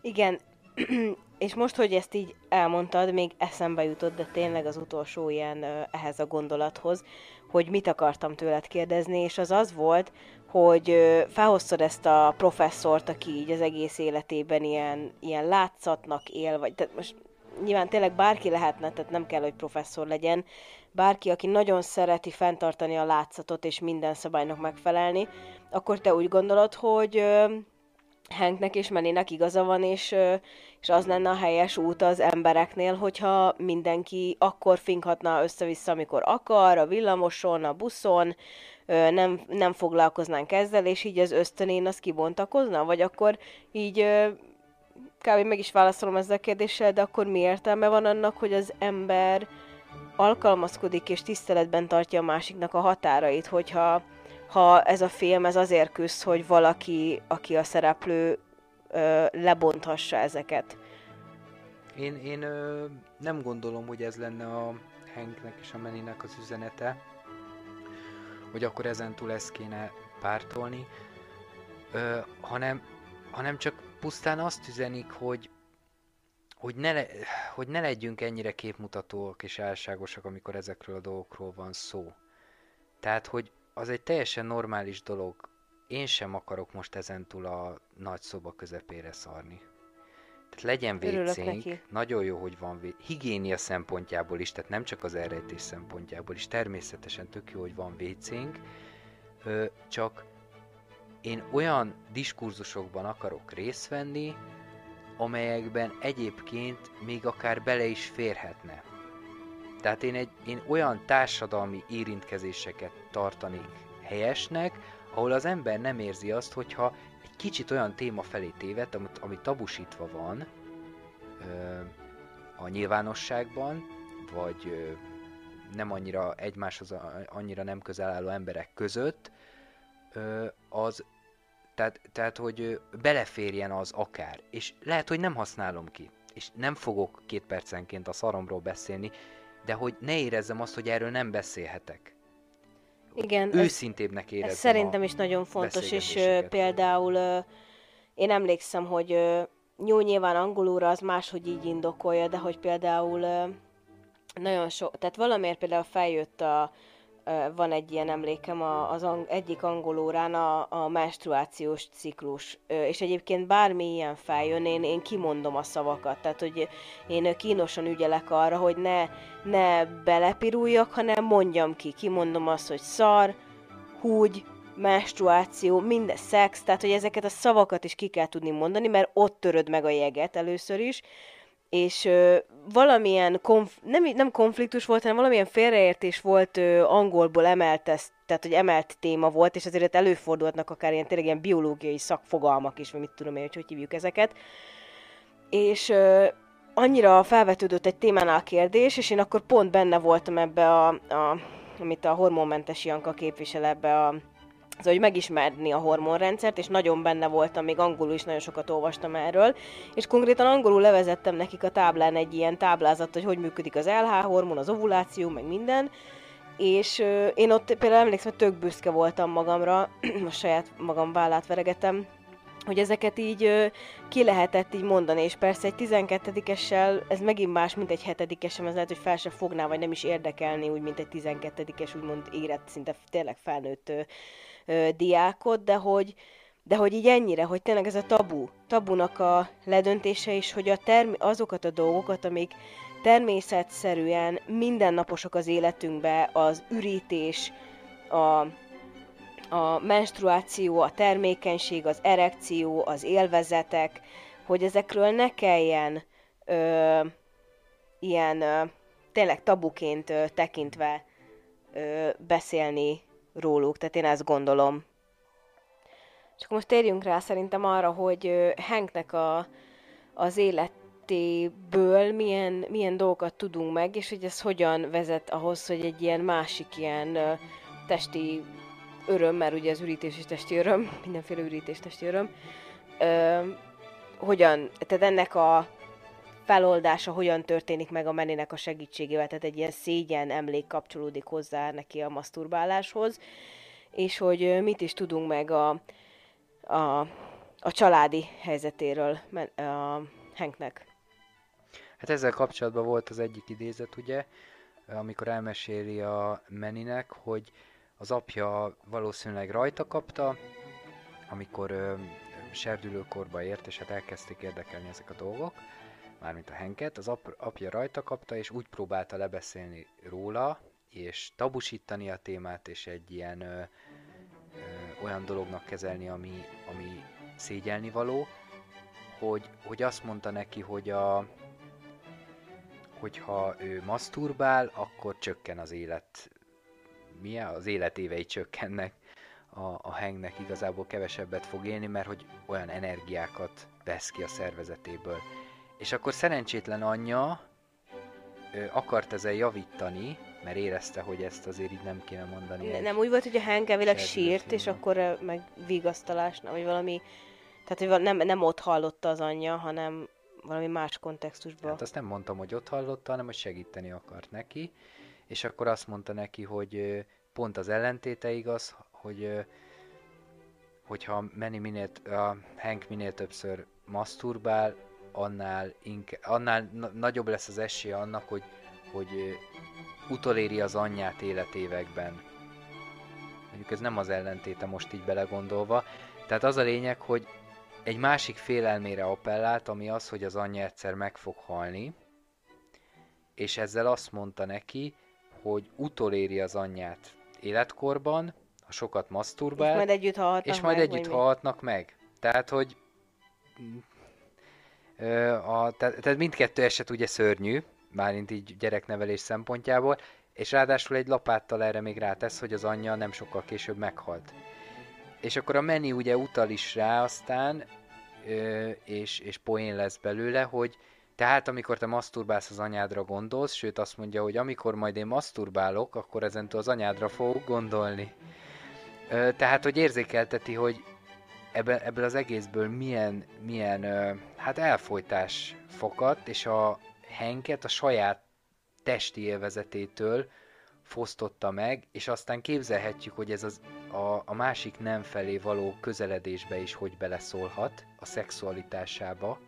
Igen, és most, hogy ezt így elmondtad, még eszembe jutott, de tényleg az utolsó ilyen ehhez a gondolathoz, hogy mit akartam tőled kérdezni, és az az volt, hogy felhoztad ezt a professzort, aki így az egész életében ilyen, ilyen látszatnak él, vagy tehát most nyilván tényleg bárki lehetne, tehát nem kell, hogy professzor legyen, bárki, aki nagyon szereti fenntartani a látszatot és minden szabálynak megfelelni, akkor te úgy gondolod, hogy Hanknek és Meninek igaza van, és, és az lenne a helyes út az embereknél, hogyha mindenki akkor finkhatna össze-vissza, amikor akar, a villamoson, a buszon, nem, nem foglalkoznánk ezzel, és így az ösztönén az kibontakozna, vagy akkor így kb. meg is válaszolom ezzel a kérdéssel, de akkor mi értelme van annak, hogy az ember alkalmazkodik és tiszteletben tartja a másiknak a határait, hogyha ha ez a film ez azért küzd, hogy valaki, aki a szereplő, ö, lebonthassa ezeket. Én, én ö, nem gondolom, hogy ez lenne a Hanknek és a Meninek az üzenete, hogy akkor ezentúl ezt kéne pártolni, ö, hanem, hanem csak pusztán azt üzenik, hogy hogy ne, hogy ne legyünk ennyire képmutatóak és álságosak, amikor ezekről a dolgokról van szó. Tehát, hogy az egy teljesen normális dolog. Én sem akarok most ezentúl a nagy szoba közepére szarni. Tehát legyen vécénk, nagyon jó, hogy van vé... higiénia szempontjából is, tehát nem csak az elrejtés szempontjából is, természetesen tök jó, hogy van ö, csak én olyan diskurzusokban akarok részt venni, amelyekben egyébként még akár bele is férhetne. Tehát én, egy, én olyan társadalmi érintkezéseket tartanék helyesnek, ahol az ember nem érzi azt, hogyha egy kicsit olyan téma felé téved, amit, ami tabusítva van ö, a nyilvánosságban, vagy ö, nem annyira egymáshoz annyira nem közel álló emberek között, ö, az tehát, tehát, hogy beleférjen az akár. És lehet, hogy nem használom ki. És nem fogok két percenként a szaromról beszélni, de hogy ne érezzem azt, hogy erről nem beszélhetek. Igen. Őszintébbnek érezzem Ez szerintem is nagyon fontos, és például én emlékszem, hogy uh, jó, nyilván angolúra az máshogy így indokolja, de hogy például nagyon sok, tehát valamiért például feljött a, van egy ilyen emlékem az ang- egyik angolórán a, a menstruációs ciklus, és egyébként bármi ilyen feljön, én, én kimondom a szavakat, tehát hogy én kínosan ügyelek arra, hogy ne, ne belepiruljak, hanem mondjam ki, kimondom azt, hogy szar, húgy, menstruáció, minden szex, tehát hogy ezeket a szavakat is ki kell tudni mondani, mert ott töröd meg a jeget először is, és ö, valamilyen, konf- nem, nem konfliktus volt, hanem valamilyen félreértés volt ö, angolból emelt ezt, tehát hogy emelt téma volt, és azért előfordulhatnak akár ilyen tényleg ilyen biológiai szakfogalmak is, vagy mit tudom én, hogy hogy hívjuk ezeket. És ö, annyira felvetődött egy témánál a kérdés, és én akkor pont benne voltam ebbe a, a amit a hormonmentes Janka képvisel ebbe a Szóval, hogy megismerni a hormonrendszert, és nagyon benne voltam, még angolul is nagyon sokat olvastam erről, és konkrétan angolul levezettem nekik a táblán egy ilyen táblázat, hogy hogy működik az LH hormon, az ovuláció, meg minden, és euh, én ott például emlékszem, hogy tök büszke voltam magamra, a saját magam vállát veregetem, hogy ezeket így ö, ki lehetett így mondani, és persze egy 12-essel ez megint más, mint egy 7-esem, ez lehet, hogy fel se fogná, vagy nem is érdekelni, úgy, mint egy 12-es, úgymond érett, szinte tényleg felnőtt ö, diákot, de hogy, de hogy így ennyire, hogy tényleg ez a tabu, tabunak a ledöntése is, hogy a term- azokat a dolgokat, amik természetszerűen mindennaposok az életünkbe, az ürítés, a, a menstruáció, a termékenység, az erekció, az élvezetek, hogy ezekről ne kelljen ö, ilyen ö, tényleg tabuként ö, tekintve ö, beszélni róluk, tehát én ezt gondolom. És akkor most térjünk rá szerintem arra, hogy Hanknek a, az életéből milyen, milyen dolgokat tudunk meg, és hogy ez hogyan vezet ahhoz, hogy egy ilyen másik ilyen testi öröm, mert ugye az ürítés is testi öröm, mindenféle ürítés testi öröm, ö, hogyan, tehát ennek a feloldása hogyan történik meg a menének a segítségével, tehát egy ilyen szégyen emlék kapcsolódik hozzá neki a maszturbáláshoz, és hogy mit is tudunk meg a, a, a családi helyzetéről a Hanknek. Hát ezzel kapcsolatban volt az egyik idézet, ugye, amikor elmeséli a Meninek, hogy az apja valószínűleg rajta kapta, amikor ö, serdülőkorba ért, és hát elkezdték érdekelni ezek a dolgok, mármint a Henket, az ap- apja rajta kapta, és úgy próbálta lebeszélni róla, és tabusítani a témát, és egy ilyen ö, ö, olyan dolognak kezelni, ami, ami szégyelni való, hogy, hogy azt mondta neki, hogy a, hogyha ő maszturbál, akkor csökken az élet. Milyen? Az életévei csökkennek. A, a hengnek igazából kevesebbet fog élni, mert hogy olyan energiákat vesz ki a szervezetéből. És akkor szerencsétlen anyja ő akart ezzel javítani, mert érezte, hogy ezt azért így nem kéne mondani. Ne, nem úgy volt, hogy a Hank elvileg sírt, és akkor meg vigasztalás, vagy valami, tehát hogy nem, nem ott hallotta az anyja, hanem valami más kontextusban. Hát azt nem mondtam, hogy ott hallotta, hanem hogy segíteni akart neki, és akkor azt mondta neki, hogy pont az ellentéte igaz, hogy hogyha Manny minél, a Hank minél többször masturbál, annál, inkább, annál na- nagyobb lesz az esélye annak, hogy, hogy utoléri az anyját életévekben. Mondjuk ez nem az ellentéte most így belegondolva. Tehát az a lényeg, hogy egy másik félelmére appellált, ami az, hogy az anyja egyszer meg fog halni, és ezzel azt mondta neki, hogy utoléri az anyját életkorban, ha sokat maszturbál, és majd együtt halhatnak és majd meg, együtt halhatnak meg. Tehát, hogy a, tehát, tehát mindkettő eset ugye szörnyű, mármint így gyereknevelés szempontjából, és ráadásul egy lapáttal erre még rátesz, hogy az anyja nem sokkal később meghalt. És akkor a meni ugye utal is rá aztán, és, és poén lesz belőle, hogy tehát amikor te maszturbálsz az anyádra gondolsz, sőt azt mondja, hogy amikor majd én maszturbálok, akkor ezentől az anyádra fogok gondolni. Tehát, hogy érzékelteti, hogy ebből, ebből az egészből milyen, milyen hát elfolytás fokadt, és a Henket a saját testi élvezetétől fosztotta meg, és aztán képzelhetjük, hogy ez az, a, a másik nem felé való közeledésbe is hogy beleszólhat a szexualitásába,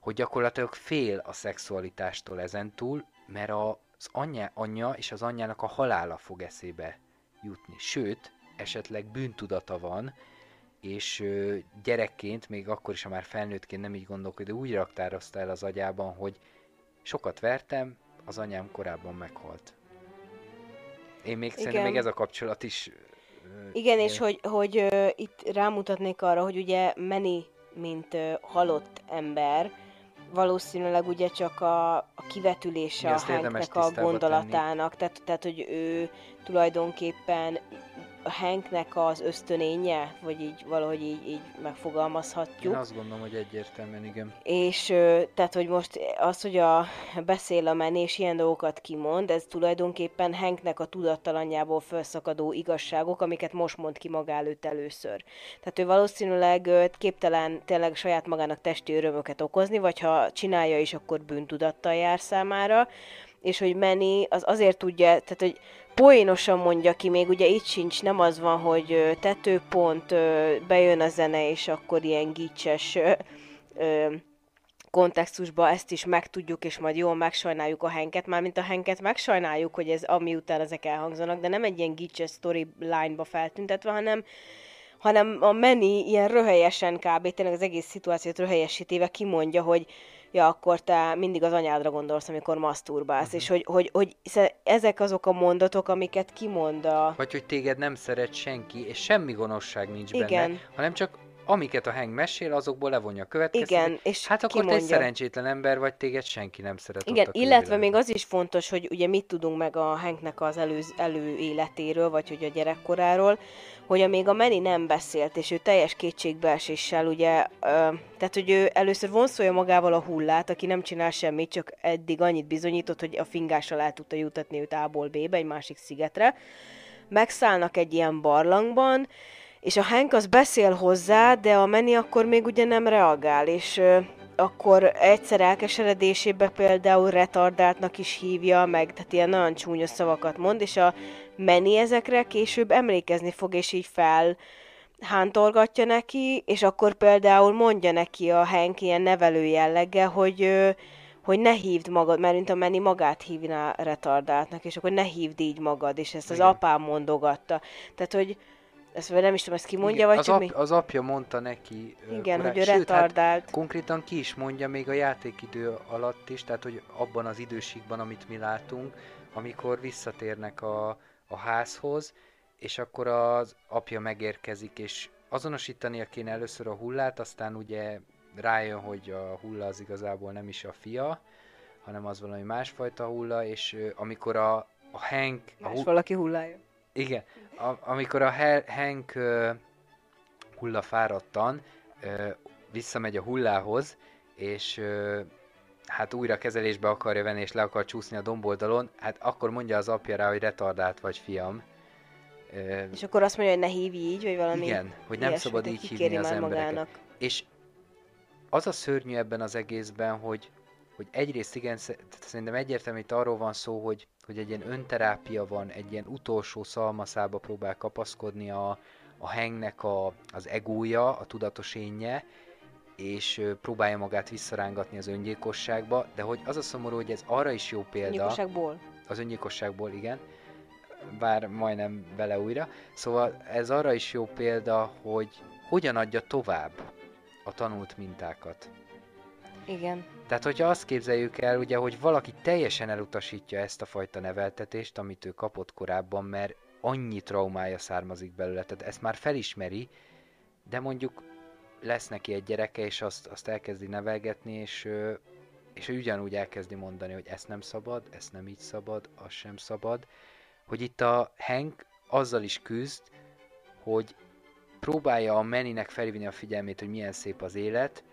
hogy gyakorlatilag fél a szexualitástól ezentúl, mert az anyja, anyja és az anyjának a halála fog eszébe jutni. Sőt, esetleg bűntudata van, és gyerekként, még akkor is, ha már felnőttként nem így gondolkodik, de úgy raktározta el az agyában, hogy sokat vertem, az anyám korábban meghalt. Én még Igen. szerintem még ez a kapcsolat is... Igen, és hogy, hogy ö, itt rámutatnék arra, hogy ugye Meni, mint halott ember, valószínűleg ugye csak a, a kivetülése a Hanknek a gondolatának, tehát, tehát hogy ő tulajdonképpen Hanknek az ösztönénye, vagy így valahogy így, így megfogalmazhatjuk. Én azt gondolom, hogy egyértelműen igen. És tehát, hogy most az, hogy a beszél a menés ilyen dolgokat kimond, ez tulajdonképpen Hanknek a tudattalanjából felszakadó igazságok, amiket most mond ki maga előtt először. Tehát ő valószínűleg képtelen tényleg saját magának testi örömöket okozni, vagy ha csinálja is, akkor bűntudattal jár számára, és hogy Meni az azért tudja, tehát hogy poénosan mondja ki, még ugye itt sincs, nem az van, hogy tetőpont, bejön a zene, és akkor ilyen gicses kontextusba ezt is megtudjuk, és majd jól megsajnáljuk a henket, mármint a henket megsajnáljuk, hogy ez ami után ezek elhangzanak, de nem egy ilyen gicses storyline-ba feltüntetve, hanem hanem a Meni ilyen röhelyesen kb. tényleg az egész szituációt röhelyesítéve kimondja, hogy ja, akkor te mindig az anyádra gondolsz, amikor maszturbálsz, uh-huh. és hogy, hogy, hogy ezek azok a mondatok, amiket kimond a... Vagy hogy téged nem szeret senki, és semmi gonoszság nincs Igen. benne, hanem csak amiket a Hank mesél, azokból levonja a következtetést. Igen, és Hát akkor kimondja. te egy szerencsétlen ember vagy, téged senki nem szeret Igen, illetve még az is fontos, hogy ugye mit tudunk meg a Hanknek az elő, előéletéről, vagy hogy a gyerekkoráról, hogy amíg a Meni nem beszélt, és ő teljes kétségbeeséssel, ugye, ö, tehát hogy ő először vonszolja magával a hullát, aki nem csinál semmit, csak eddig annyit bizonyított, hogy a fingással el tudta jutatni őt A-ból B-be, egy másik szigetre. Megszállnak egy ilyen barlangban, és a Hank az beszél hozzá, de a Meni akkor még ugye nem reagál, és ö, akkor egyszer elkeseredésébe például retardáltnak is hívja, meg tehát ilyen nagyon csúnya szavakat mond, és a Meni ezekre később emlékezni fog, és így fel hántorgatja neki, és akkor például mondja neki a Hank ilyen nevelő jelleggel, hogy hogy ne hívd magad, mert mint a Meni magát hívná retardáltnak, és akkor ne hívd így magad, és ezt az Igen. apám mondogatta. Tehát, hogy ezt nem is tudom, ezt ki mondja, vagy az, ap, mi? az apja mondta neki. Igen, korán. hogy ő Sőt, hát retardált. Hát konkrétan ki is mondja még a játékidő alatt is, tehát hogy abban az időségben, amit mi látunk, amikor visszatérnek a, a házhoz, és akkor az apja megérkezik, és azonosítania kéne először a hullát, aztán ugye rájön, hogy a hulla az igazából nem is a fia, hanem az valami másfajta hulla, és amikor a, a Hank... Más a hu- valaki hullája. Igen, a, amikor a Hank uh, hulla fáradtan uh, visszamegy a hullához, és uh, hát újra kezelésbe akarja venni, és le akar csúszni a domboldalon, hát akkor mondja az apja rá, hogy retardált vagy fiam. És akkor azt mondja, hogy ne hívj így, vagy valami Igen, hogy nem szabad így hívni az embereket. Magának. És az a szörnyű ebben az egészben, hogy, hogy egyrészt igen, szerintem egyértelmű, hogy arról van szó, hogy hogy egy ilyen önterápia van, egy ilyen utolsó szalmaszába próbál kapaszkodni a, a hengnek a, az egója, a tudatos énje, és próbálja magát visszarángatni az öngyilkosságba, de hogy az a szomorú, hogy ez arra is jó példa. Öngyilkosságból? Az öngyilkosságból, igen. Bár majdnem vele újra. Szóval ez arra is jó példa, hogy hogyan adja tovább a tanult mintákat. Igen. Tehát, hogyha azt képzeljük el, ugye, hogy valaki teljesen elutasítja ezt a fajta neveltetést, amit ő kapott korábban, mert annyi traumája származik belőle, tehát ezt már felismeri, de mondjuk lesz neki egy gyereke, és azt, azt elkezdi nevelgetni, és, és ő ugyanúgy elkezdi mondani, hogy ezt nem szabad, ezt nem így szabad, az sem szabad, hogy itt a Hank azzal is küzd, hogy próbálja a Meninek felvinni a figyelmét, hogy milyen szép az élet,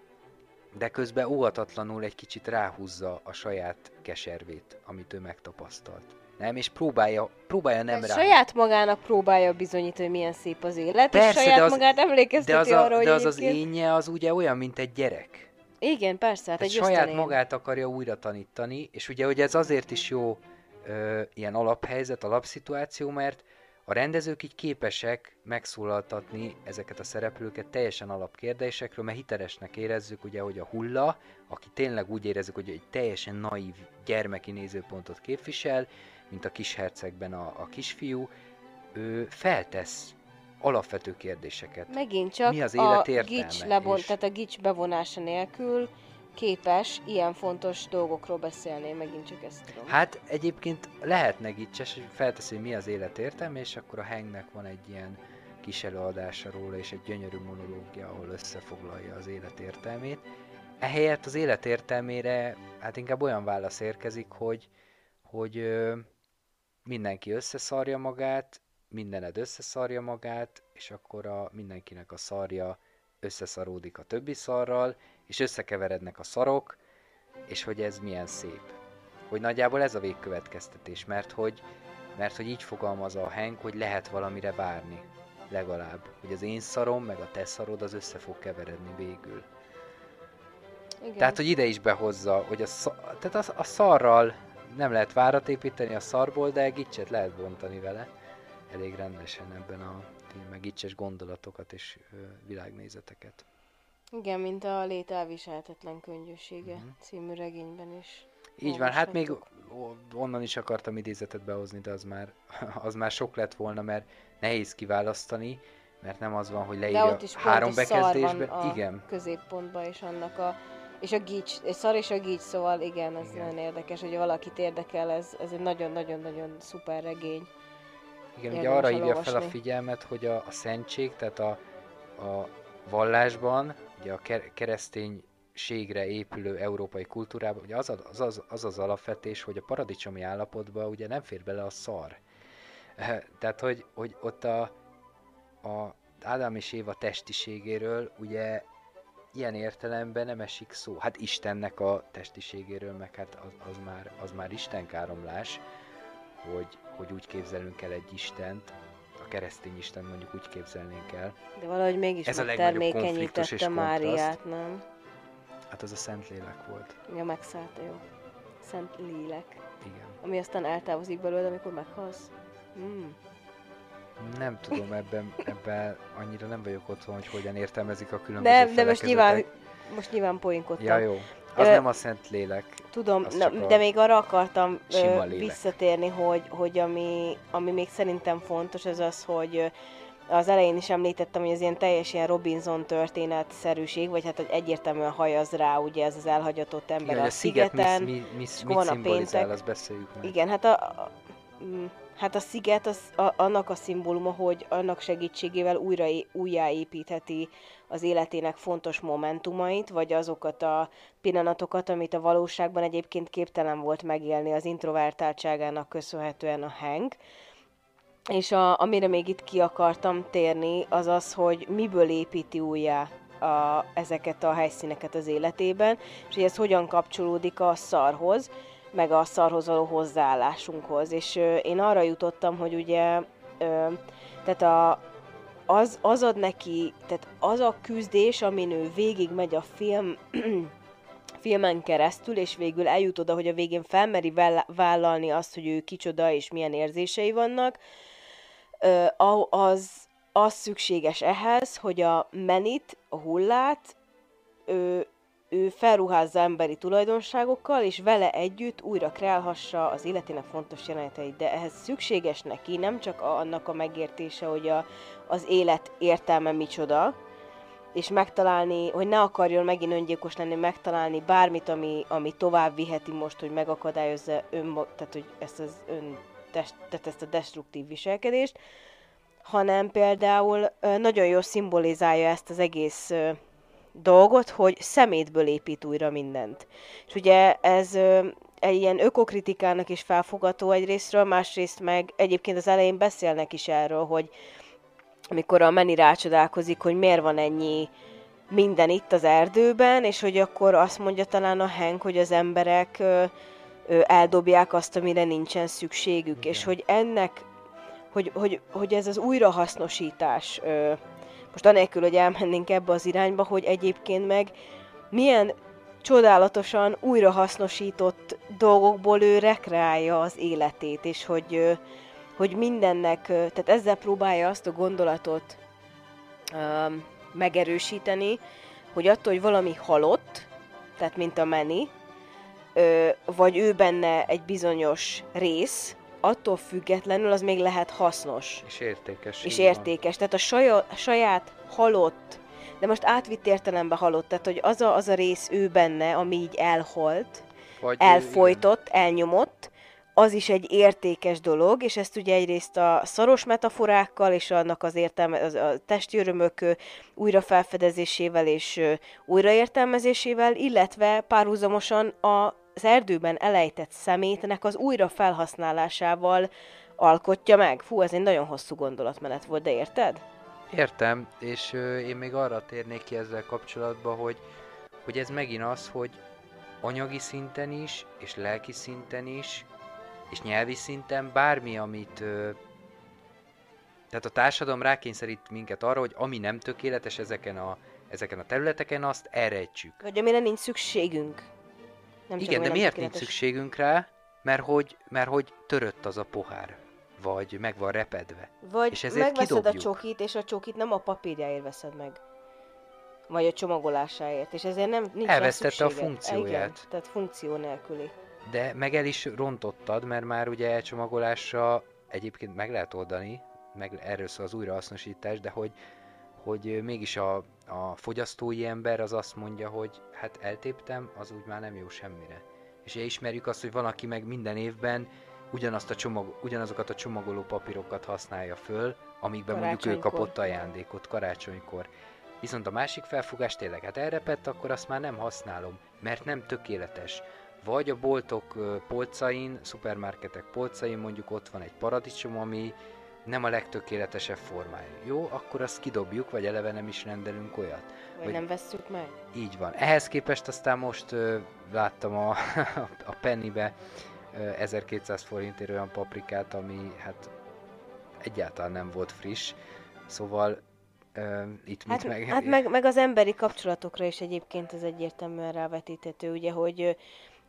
de közben óvatatlanul egy kicsit ráhúzza a saját keservét, amit ő megtapasztalt. Nem, és próbálja, próbálja nem rá. Saját magának próbálja bizonyítani, hogy milyen szép az élet, Persze, és saját de az, magát emlékezteti de az a, arra, hogy De az az énje az ugye olyan, mint egy gyerek. Igen, persze, hát egy saját ösztönén. magát akarja újra tanítani, és ugye hogy ez azért is jó ö, ilyen alaphelyzet, alapszituáció, mert a rendezők így képesek megszólaltatni ezeket a szereplőket teljesen alapkérdésekről, mert hitelesnek érezzük, ugye, hogy a hulla, aki tényleg úgy érezzük, hogy egy teljesen naív gyermeki nézőpontot képvisel, mint a kis hercegben a, a kisfiú, ő feltesz alapvető kérdéseket. Megint csak Mi az élet a gics lebon, és... tehát a gics bevonása nélkül képes ilyen fontos dolgokról beszélni, megint csak ezt tudom. Hát egyébként lehetne gicses, hogy felteszi, hogy mi az élet értelme, és akkor a Hengnek van egy ilyen kis előadása róla, és egy gyönyörű monológia, ahol összefoglalja az élet értelmét. Ehelyett az élet értelmére hát inkább olyan válasz érkezik, hogy, hogy mindenki összeszarja magát, mindened összeszarja magát, és akkor a, mindenkinek a szarja összeszaródik a többi szarral, és összekeverednek a szarok, és hogy ez milyen szép. Hogy nagyjából ez a végkövetkeztetés, mert hogy, mert hogy így fogalmaz a Hank, hogy lehet valamire várni, legalább. Hogy az én szarom, meg a te szarod az össze fog keveredni végül. Igen. Tehát, hogy ide is behozza, hogy a, szar, tehát a, a szarral nem lehet várat építeni a szarból, de gicset lehet bontani vele. Elég rendesen ebben a meg gicses gondolatokat és világnézeteket. Igen, mint a Lét elviselhetetlen könnyűsége uh-huh. című regényben is. Így van, hát még onnan is akartam idézetet behozni, de az már, az már sok lett volna, mert nehéz kiválasztani, mert nem az van, hogy De leírja ott is három bekezdésben. a Igen, középpontban, és annak a... És a gics, és szar és a gics, szóval igen, ez Igen. nagyon érdekes, hogy valakit érdekel, ez, ez egy nagyon-nagyon-nagyon szuper regény. igen ugye Érdemes arra hívja fel a figyelmet, hogy a, a szentség, tehát a, a vallásban, ugye a ke- kereszténységre épülő európai kultúrában, ugye az, az, az, az az alapvetés, hogy a paradicsomi állapotba ugye nem fér bele a szar. Eh, Tehát, hogy, hogy ott a, a Ádám és Éva testiségéről ugye ilyen értelemben nem esik szó. Hát Istennek a testiségéről, meg hát az, az, már, az már Isten káromlás, hogy, hogy úgy képzelünk el egy Istent, a keresztény Isten mondjuk úgy képzelnénk el. De valahogy mégis Ez a legnagyobb konfliktus és megtermékenyítette kontraszt. Máriát, nem? Hát az a Szentlélek volt. Ja, megszállta, jó. Szent lélek. Igen. Ami aztán eltávozik belőled, amikor meghalsz. Hmm. Nem tudom, ebben, ebben annyira nem vagyok otthon, hogy hogyan értelmezik a különböző Nem, de most nyilván, most nyilván poénkodtam. Ja, jó. Az Ö, nem a Szent Lélek. Tudom, na, a de még arra akartam ö, visszatérni, hogy, hogy ami, ami még szerintem fontos, az az, hogy az elején is említettem, hogy az ilyen teljes ilyen Robinson történetszerűség, vagy hát hogy egyértelműen hajaz rá ugye ez az elhagyatott ember Igen, a a sziget szigeten. mi, mi, mi, és mit van a péntek. azt beszéljük meg. Igen, hát a, a, mm, hát a sziget az, a, annak a szimbóluma, hogy annak segítségével újra, újjáépítheti az életének fontos momentumait, vagy azokat a pillanatokat, amit a valóságban egyébként képtelen volt megélni az introvertáltságának köszönhetően a Hank. És a, amire még itt ki akartam térni, az az, hogy miből építi újjá a, ezeket a helyszíneket az életében, és hogy ez hogyan kapcsolódik a szarhoz, meg a szarhoz való hozzáállásunkhoz. És én arra jutottam, hogy ugye, tehát a, az, az ad neki, tehát az a küzdés, amin ő végig megy a film, filmen keresztül, és végül eljut oda, hogy a végén felmeri vál- vállalni azt, hogy ő kicsoda és milyen érzései vannak, az, az szükséges ehhez, hogy a menit, a hullát, ő, ő felruházza emberi tulajdonságokkal, és vele együtt újra kreálhassa az életének fontos jeleneteit. De ehhez szükséges neki nem csak a- annak a megértése, hogy a, az élet értelme micsoda, és megtalálni, hogy ne akarjon megint öngyilkos lenni, megtalálni bármit, ami, ami tovább viheti most, hogy megakadályozza ön, tehát, hogy ezt, az ön, test, tehát ezt a destruktív viselkedést, hanem például nagyon jól szimbolizálja ezt az egész dolgot, hogy szemétből épít újra mindent. És ugye ez egy ilyen ökokritikának is felfogató egyrésztről, másrészt meg egyébként az elején beszélnek is erről, hogy amikor a Meni rácsodálkozik, hogy miért van ennyi minden itt az erdőben, és hogy akkor azt mondja talán a Hank, hogy az emberek ö, ö, eldobják azt, amire nincsen szükségük, Igen. és hogy ennek, hogy, hogy, hogy ez az újrahasznosítás, ö, most anélkül, hogy elmennénk ebbe az irányba, hogy egyébként meg milyen csodálatosan újrahasznosított dolgokból ő rekreálja az életét, és hogy, hogy mindennek, tehát ezzel próbálja azt a gondolatot um, megerősíteni, hogy attól, hogy valami halott, tehát mint a meni, vagy ő benne egy bizonyos rész, attól függetlenül az még lehet hasznos És értékes. és így van. értékes. Tehát a saját, saját halott, de most átvitt értelemben halott, tehát hogy az a, az a rész ő benne, ami így elholt, Vagy, elfolytott, elnyomott, az is egy értékes dolog, és ezt ugye egyrészt a szaros metaforákkal és annak az értelme, az, a testi örömök újrafelfedezésével és újraértelmezésével, illetve párhuzamosan a az erdőben elejtett szemétnek az újra felhasználásával alkotja meg. Fú, ez egy nagyon hosszú gondolatmenet volt, de érted? Értem, és ö, én még arra térnék ki ezzel kapcsolatban, hogy, hogy ez megint az, hogy anyagi szinten is, és lelki szinten is, és nyelvi szinten bármi, amit... Ö, tehát a társadalom rákényszerít minket arra, hogy ami nem tökéletes ezeken a, ezeken a területeken, azt elrejtsük. Vagy amire nincs szükségünk. Nem Igen, de miért nincs szükségünk rá? Mert hogy, mert hogy törött az a pohár. Vagy meg van repedve. Vagy és ezért megveszed kidobjuk. a csokit, és a csokit nem a papírjáért veszed meg. Vagy a csomagolásáért, és ezért nem nincs Elvesztette a funkcióját. Igen, tehát funkció nélküli. De meg el is rontottad, mert már ugye elcsomagolásra egyébként meg lehet oldani, meg erről szól az újrahasznosítás, de hogy, hogy mégis a, a fogyasztói ember az azt mondja, hogy hát eltéptem, az úgy már nem jó semmire. És ismerjük azt, hogy van, aki meg minden évben ugyanazt a csomag, ugyanazokat a csomagoló papírokat használja föl, amikben mondjuk ő kapott ajándékot karácsonykor. Viszont a másik felfogás tényleg, hát elrepett, akkor azt már nem használom, mert nem tökéletes. Vagy a boltok polcain, szupermarketek polcain mondjuk ott van egy paradicsom, ami nem a legtökéletesebb formája. Jó, akkor azt kidobjuk, vagy eleve nem is rendelünk olyat. Vagy, vagy nem vesszük meg. Így van. Ehhez képest aztán most ö, láttam a, a Pennybe ö, 1200 forintért olyan paprikát, ami hát egyáltalán nem volt friss. Szóval uh, itt hát, meg... Hát meg, meg az emberi kapcsolatokra is egyébként ez egyértelműen rávetíthető, ugye, hogy,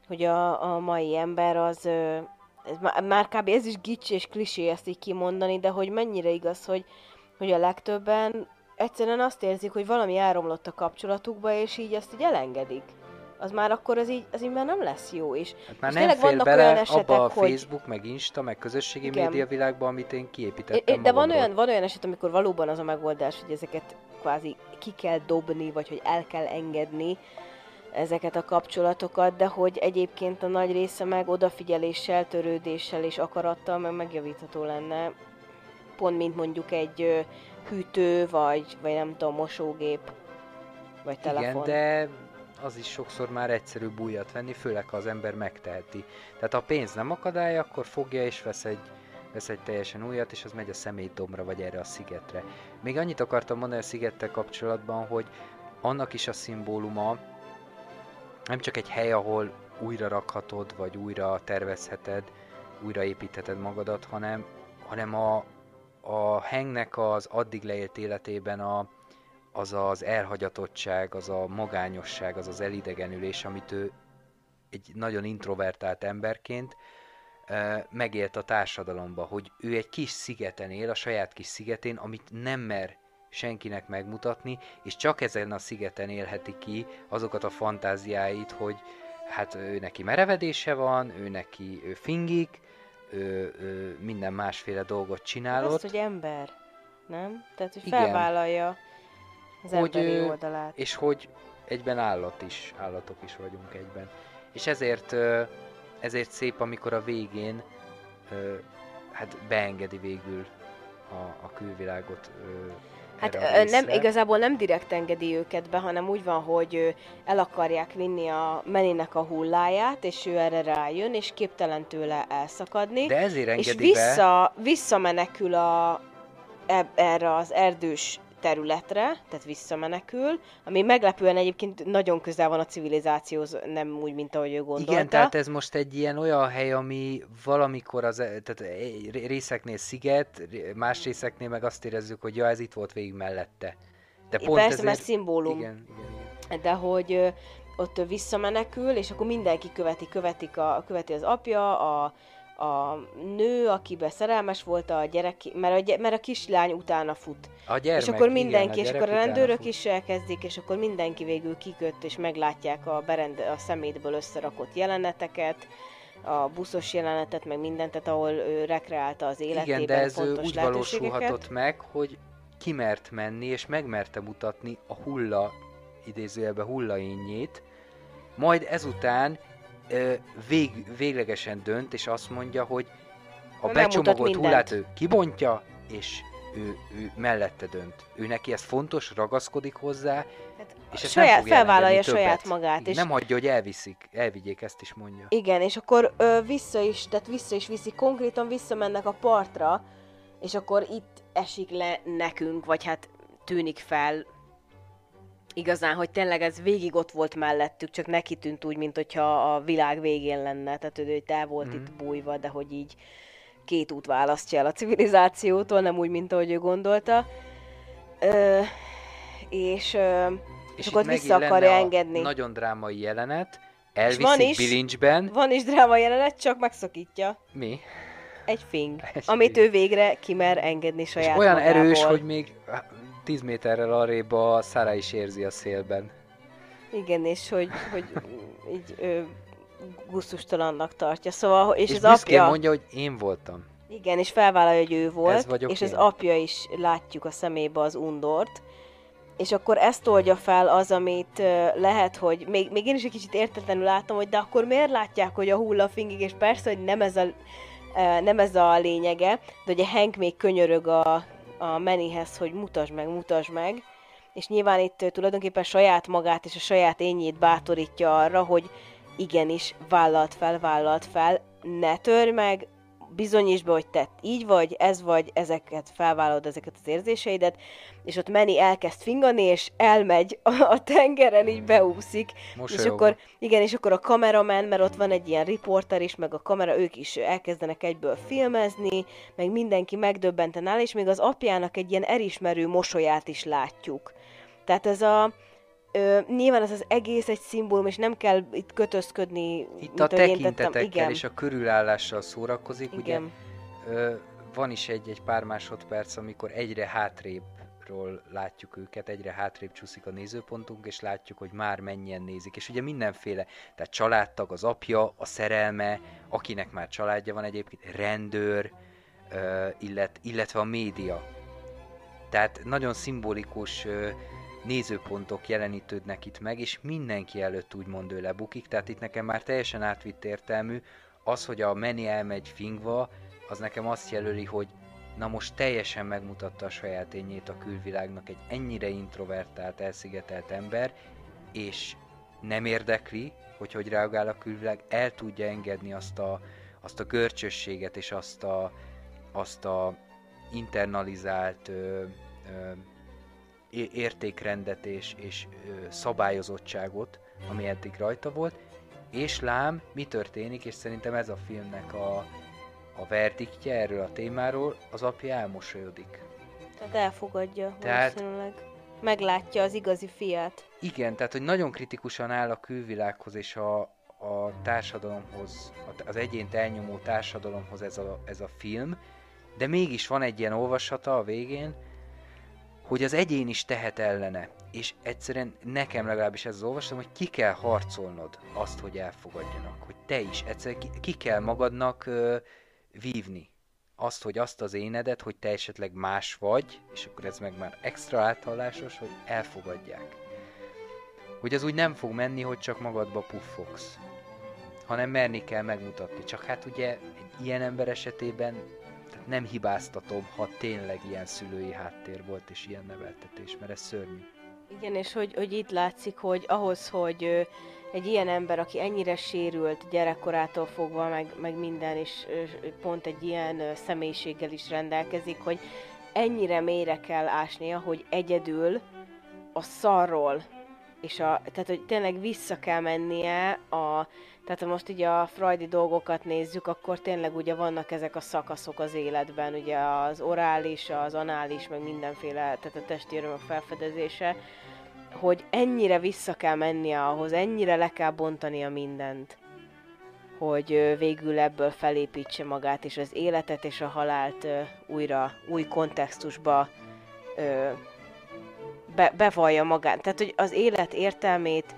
hogy a, a mai ember az, ez már, már kb. ez is gics és klisé ezt így kimondani, de hogy mennyire igaz, hogy, hogy a legtöbben egyszerűen azt érzik, hogy valami elromlott a kapcsolatukba, és így ezt így elengedik az már akkor az így, az így már nem lesz jó. És, hát már és nem fél bele olyan esetek, abba a hogy... Facebook, meg Insta, meg közösségi igen. média világban, amit én kiépítettem De van olyan, van olyan eset, amikor valóban az a megoldás, hogy ezeket kvázi ki kell dobni, vagy hogy el kell engedni ezeket a kapcsolatokat, de hogy egyébként a nagy része meg odafigyeléssel, törődéssel és akarattal meg megjavítható lenne. Pont mint mondjuk egy hűtő, vagy, vagy nem tudom, mosógép, vagy telefon. Igen, de az is sokszor már egyszerű újat venni, főleg ha az ember megteheti. Tehát ha a pénz nem akadály, akkor fogja és vesz egy, vesz egy teljesen újat, és az megy a szemétdomra, vagy erre a szigetre. Még annyit akartam mondani a szigettel kapcsolatban, hogy annak is a szimbóluma nem csak egy hely, ahol újra rakhatod, vagy újra tervezheted, újra építheted magadat, hanem, hanem a, a hengnek az addig leélt életében a, az az elhagyatottság, az a magányosság, az az elidegenülés, amit ő egy nagyon introvertált emberként megélt a társadalomba, hogy ő egy kis szigeten él, a saját kis szigetén, amit nem mer senkinek megmutatni, és csak ezen a szigeten élheti ki azokat a fantáziáit, hogy hát ő neki merevedése van, ő neki ő fingik, ő, ő minden másféle dolgot csinál Azt, hogy ember, nem? Tehát, hogy felvállalja. Igen az hogy, emberi oldalát. És hogy egyben állat is, állatok is vagyunk egyben. És ezért, ezért szép, amikor a végén hát beengedi végül a, a külvilágot Hát ö, nem, igazából nem direkt engedi őket be, hanem úgy van, hogy el akarják vinni a menének a hulláját, és ő erre rájön, és képtelen tőle elszakadni. De ezért engedi és vissza, be. visszamenekül a, erre az erdős területre, tehát visszamenekül, ami meglepően egyébként nagyon közel van a civilizációhoz, nem úgy, mint ahogy ő gondolta. Igen, tehát ez most egy ilyen olyan hely, ami valamikor az, tehát részeknél sziget, más részeknél meg azt érezzük, hogy ja, ez itt volt végig mellette. De pont Persze, ezért... mert szimbólum. Igen, igen, igen. De hogy ott visszamenekül, és akkor mindenki követi, követik a, követi az apja, a, a nő, akibe szerelmes volt a gyerek, mert a, mert a kislány utána fut. A gyermek, és akkor mindenki, igen, és akkor a rendőrök is elkezdik, és akkor mindenki végül kiköt, és meglátják a, berend, a szemétből összerakott jeleneteket, a buszos jelenetet, meg mindent, tehát ahol ő rekreálta az életében Igen, de ez úgy valósulhatott meg, hogy kimert menni, és megmerte mutatni a hulla, idézőjelbe hullaényét, majd ezután vég, véglegesen dönt, és azt mondja, hogy a becsomagolt hullát ő kibontja, és ő, ő mellette dönt. Ő neki ez fontos, ragaszkodik hozzá, hát és ezt saját, nem felvállalja saját többet. magát. És nem hagyja, hogy elviszik, elvigyék, ezt is mondja. Igen, és akkor ö, vissza is, tehát vissza is viszik, konkrétan visszamennek a partra, és akkor itt esik le nekünk, vagy hát tűnik fel igazán, hogy tényleg ez végig ott volt mellettük, csak neki tűnt úgy, mint hogyha a világ végén lenne, tehát ő, hogy el volt mm. itt bújva, de hogy így két út választja el a civilizációtól, nem úgy, mint ahogy ő gondolta. Ö, és, ö, és, és akkor vissza akarja engedni. Nagyon drámai jelenet, elviszik van is, bilincsben. Van is drámai jelenet, csak megszakítja. Mi? Egy fing, Egy amit fing. ő végre kimer engedni saját és olyan magából. erős, hogy még 10 méterrel arrébb a Szára is érzi a szélben. Igen, és hogy, hogy így ő gusztustalannak tartja, szóval, és, és az apja... mondja, hogy én voltam. Igen, és felvállalja, hogy ő volt, vagyok és én. az apja is látjuk a szemébe az undort, és akkor ezt oldja fel az, amit ö, lehet, hogy még, még én is egy kicsit értetlenül látom, hogy de akkor miért látják, hogy a hullafingig, és persze, hogy nem ez a, ö, nem ez a lényege, de ugye Hank még könyörög a, a Menihez, hogy mutasd meg, mutasd meg, és nyilván itt tulajdonképpen saját magát és a saját ényét bátorítja arra, hogy igenis vállalt fel, vállalt fel, ne törj meg, bizonyíts be, hogy te így vagy, ez vagy, ezeket felvállalod, ezeket az érzéseidet, és ott Manny elkezd fingani, és elmegy a, tengeren, így beúszik, és Mosolyogva. akkor, igen, és akkor a kameraman, mert ott van egy ilyen riporter is, meg a kamera, ők is elkezdenek egyből filmezni, meg mindenki megdöbbenten áll, és még az apjának egy ilyen elismerő mosolyát is látjuk. Tehát ez a, Ö, nyilván ez az egész egy szimbólum, és nem kell itt kötözködni, Itt a tekintetekkel és a körülállással szórakozik, ugye igen. Ö, van is egy, egy pár másodperc, amikor egyre hátrébről látjuk őket, egyre hátrébb csúszik a nézőpontunk, és látjuk, hogy már mennyien nézik. És ugye mindenféle, tehát családtag, az apja, a szerelme, akinek már családja van egyébként, rendőr, illet, illetve a média. Tehát nagyon szimbolikus nézőpontok jelenítődnek itt meg, és mindenki előtt úgymond ő lebukik, tehát itt nekem már teljesen átvitt értelmű, az, hogy a Meni elmegy fingva, az nekem azt jelöli, hogy na most teljesen megmutatta a saját ényét a külvilágnak. Egy ennyire introvertált, elszigetelt ember, és nem érdekli, hogy hogy reagál a külvilág, el tudja engedni azt a, azt a görcsösséget és azt a, azt a internalizált ö, ö, értékrendet és, és szabályozottságot, ami eddig rajta volt, és lám, mi történik, és szerintem ez a filmnek a, a verdiktje erről a témáról, az apja elmosolyodik. Tehát elfogadja Tehát- valószínűleg. Meglátja az igazi fiát. Igen, tehát hogy nagyon kritikusan áll a külvilághoz és a, a társadalomhoz, az egyént elnyomó társadalomhoz ez a, ez a film, de mégis van egy ilyen olvasata a végén, hogy az egyén is tehet ellene. És egyszerűen nekem legalábbis ez az olvasatom, hogy ki kell harcolnod azt, hogy elfogadjanak. Hogy te is egyszerűen ki, ki kell magadnak ö, vívni. Azt, hogy azt az énedet, hogy te esetleg más vagy, és akkor ez meg már extra áthallásos, hogy elfogadják. Hogy az úgy nem fog menni, hogy csak magadba puffogsz. Hanem merni kell megmutatni. Csak hát ugye egy ilyen ember esetében nem hibáztatom, ha tényleg ilyen szülői háttér volt, és ilyen neveltetés, mert ez szörnyű. Igen, és hogy, hogy itt látszik, hogy ahhoz, hogy egy ilyen ember, aki ennyire sérült gyerekkorától fogva, meg, meg minden, és pont egy ilyen személyiséggel is rendelkezik, hogy ennyire mélyre kell ásnia, hogy egyedül a szarról, és a, tehát, hogy tényleg vissza kell mennie a, tehát ha most így a freudi dolgokat nézzük, akkor tényleg ugye vannak ezek a szakaszok az életben, ugye az orális, az anális, meg mindenféle, tehát a testi örömök felfedezése, hogy ennyire vissza kell mennie ahhoz, ennyire le kell bontania mindent, hogy végül ebből felépítse magát, és az életet és a halált újra, új kontextusba be, bevallja magát. Tehát, hogy az élet értelmét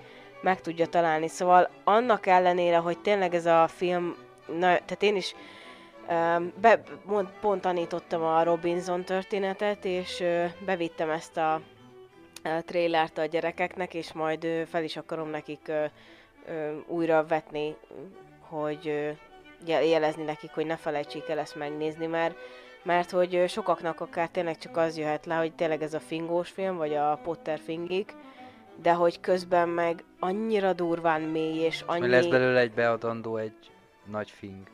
meg tudja találni. Szóval annak ellenére, hogy tényleg ez a film, na, tehát én is um, be, mond, pont tanítottam a Robinson történetet, és bevittem ezt a, a trailert a gyerekeknek, és majd ö, fel is akarom nekik újra vetni, hogy jel- jelezni nekik, hogy ne felejtsék el ezt megnézni, mert mert hogy sokaknak akár tényleg csak az jöhet le, hogy tényleg ez a fingós film, vagy a Potter fingik, de hogy közben meg annyira durván mély, és Annyi... lesz belőle egy beadandó, egy nagy fing.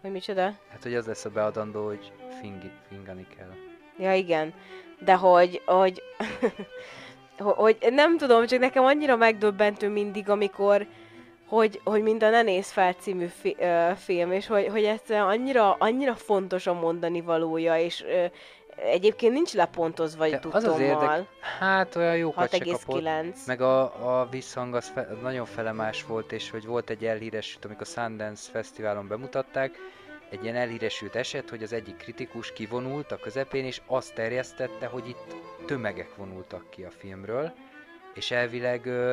Hogy micsoda? Hát, hogy az lesz a beadandó, hogy fingi, fingani kell. Ja, igen. De hogy, hogy, hogy nem tudom, csak nekem annyira megdöbbentő mindig, amikor, hogy, hogy mind a Ne néz fel című fi, ö, film, és hogy, hogy egyszerűen annyira, annyira fontos a mondani valója, és ö, egyébként nincs lepontozva egy az az tudtommal. érdek, hát olyan jókat se kapott. 6,9. Meg a, a visszhang az fe, nagyon felemás volt, és hogy volt egy elhíresült, amikor a Sundance Fesztiválon bemutatták, egy ilyen elhíresült eset, hogy az egyik kritikus kivonult a közepén, és azt terjesztette, hogy itt tömegek vonultak ki a filmről, és elvileg ö,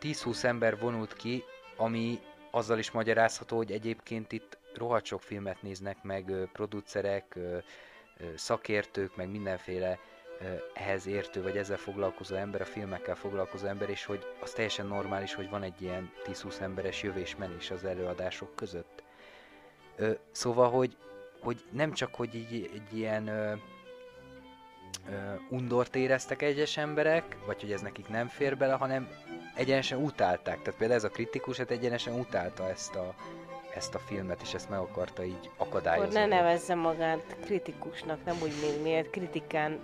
10-20 ember vonult ki, ami azzal is magyarázható, hogy egyébként itt rohadt sok filmet néznek meg producerek, szakértők, meg mindenféle ehhez értő, vagy ezzel foglalkozó ember, a filmekkel foglalkozó ember, és hogy az teljesen normális, hogy van egy ilyen 10-20 emberes jövés-menés az előadások között. Ö, szóval, hogy, hogy nem csak, hogy így, egy ilyen ö, ö, undort éreztek egyes emberek, vagy hogy ez nekik nem fér bele, hanem egyenesen utálták. Tehát például ez a kritikus, hát egyenesen utálta ezt a, ezt a filmet, és ezt meg akarta így Akkor akadályozni. ne nevezze magát kritikusnak, nem úgy, mint mi egy kritikán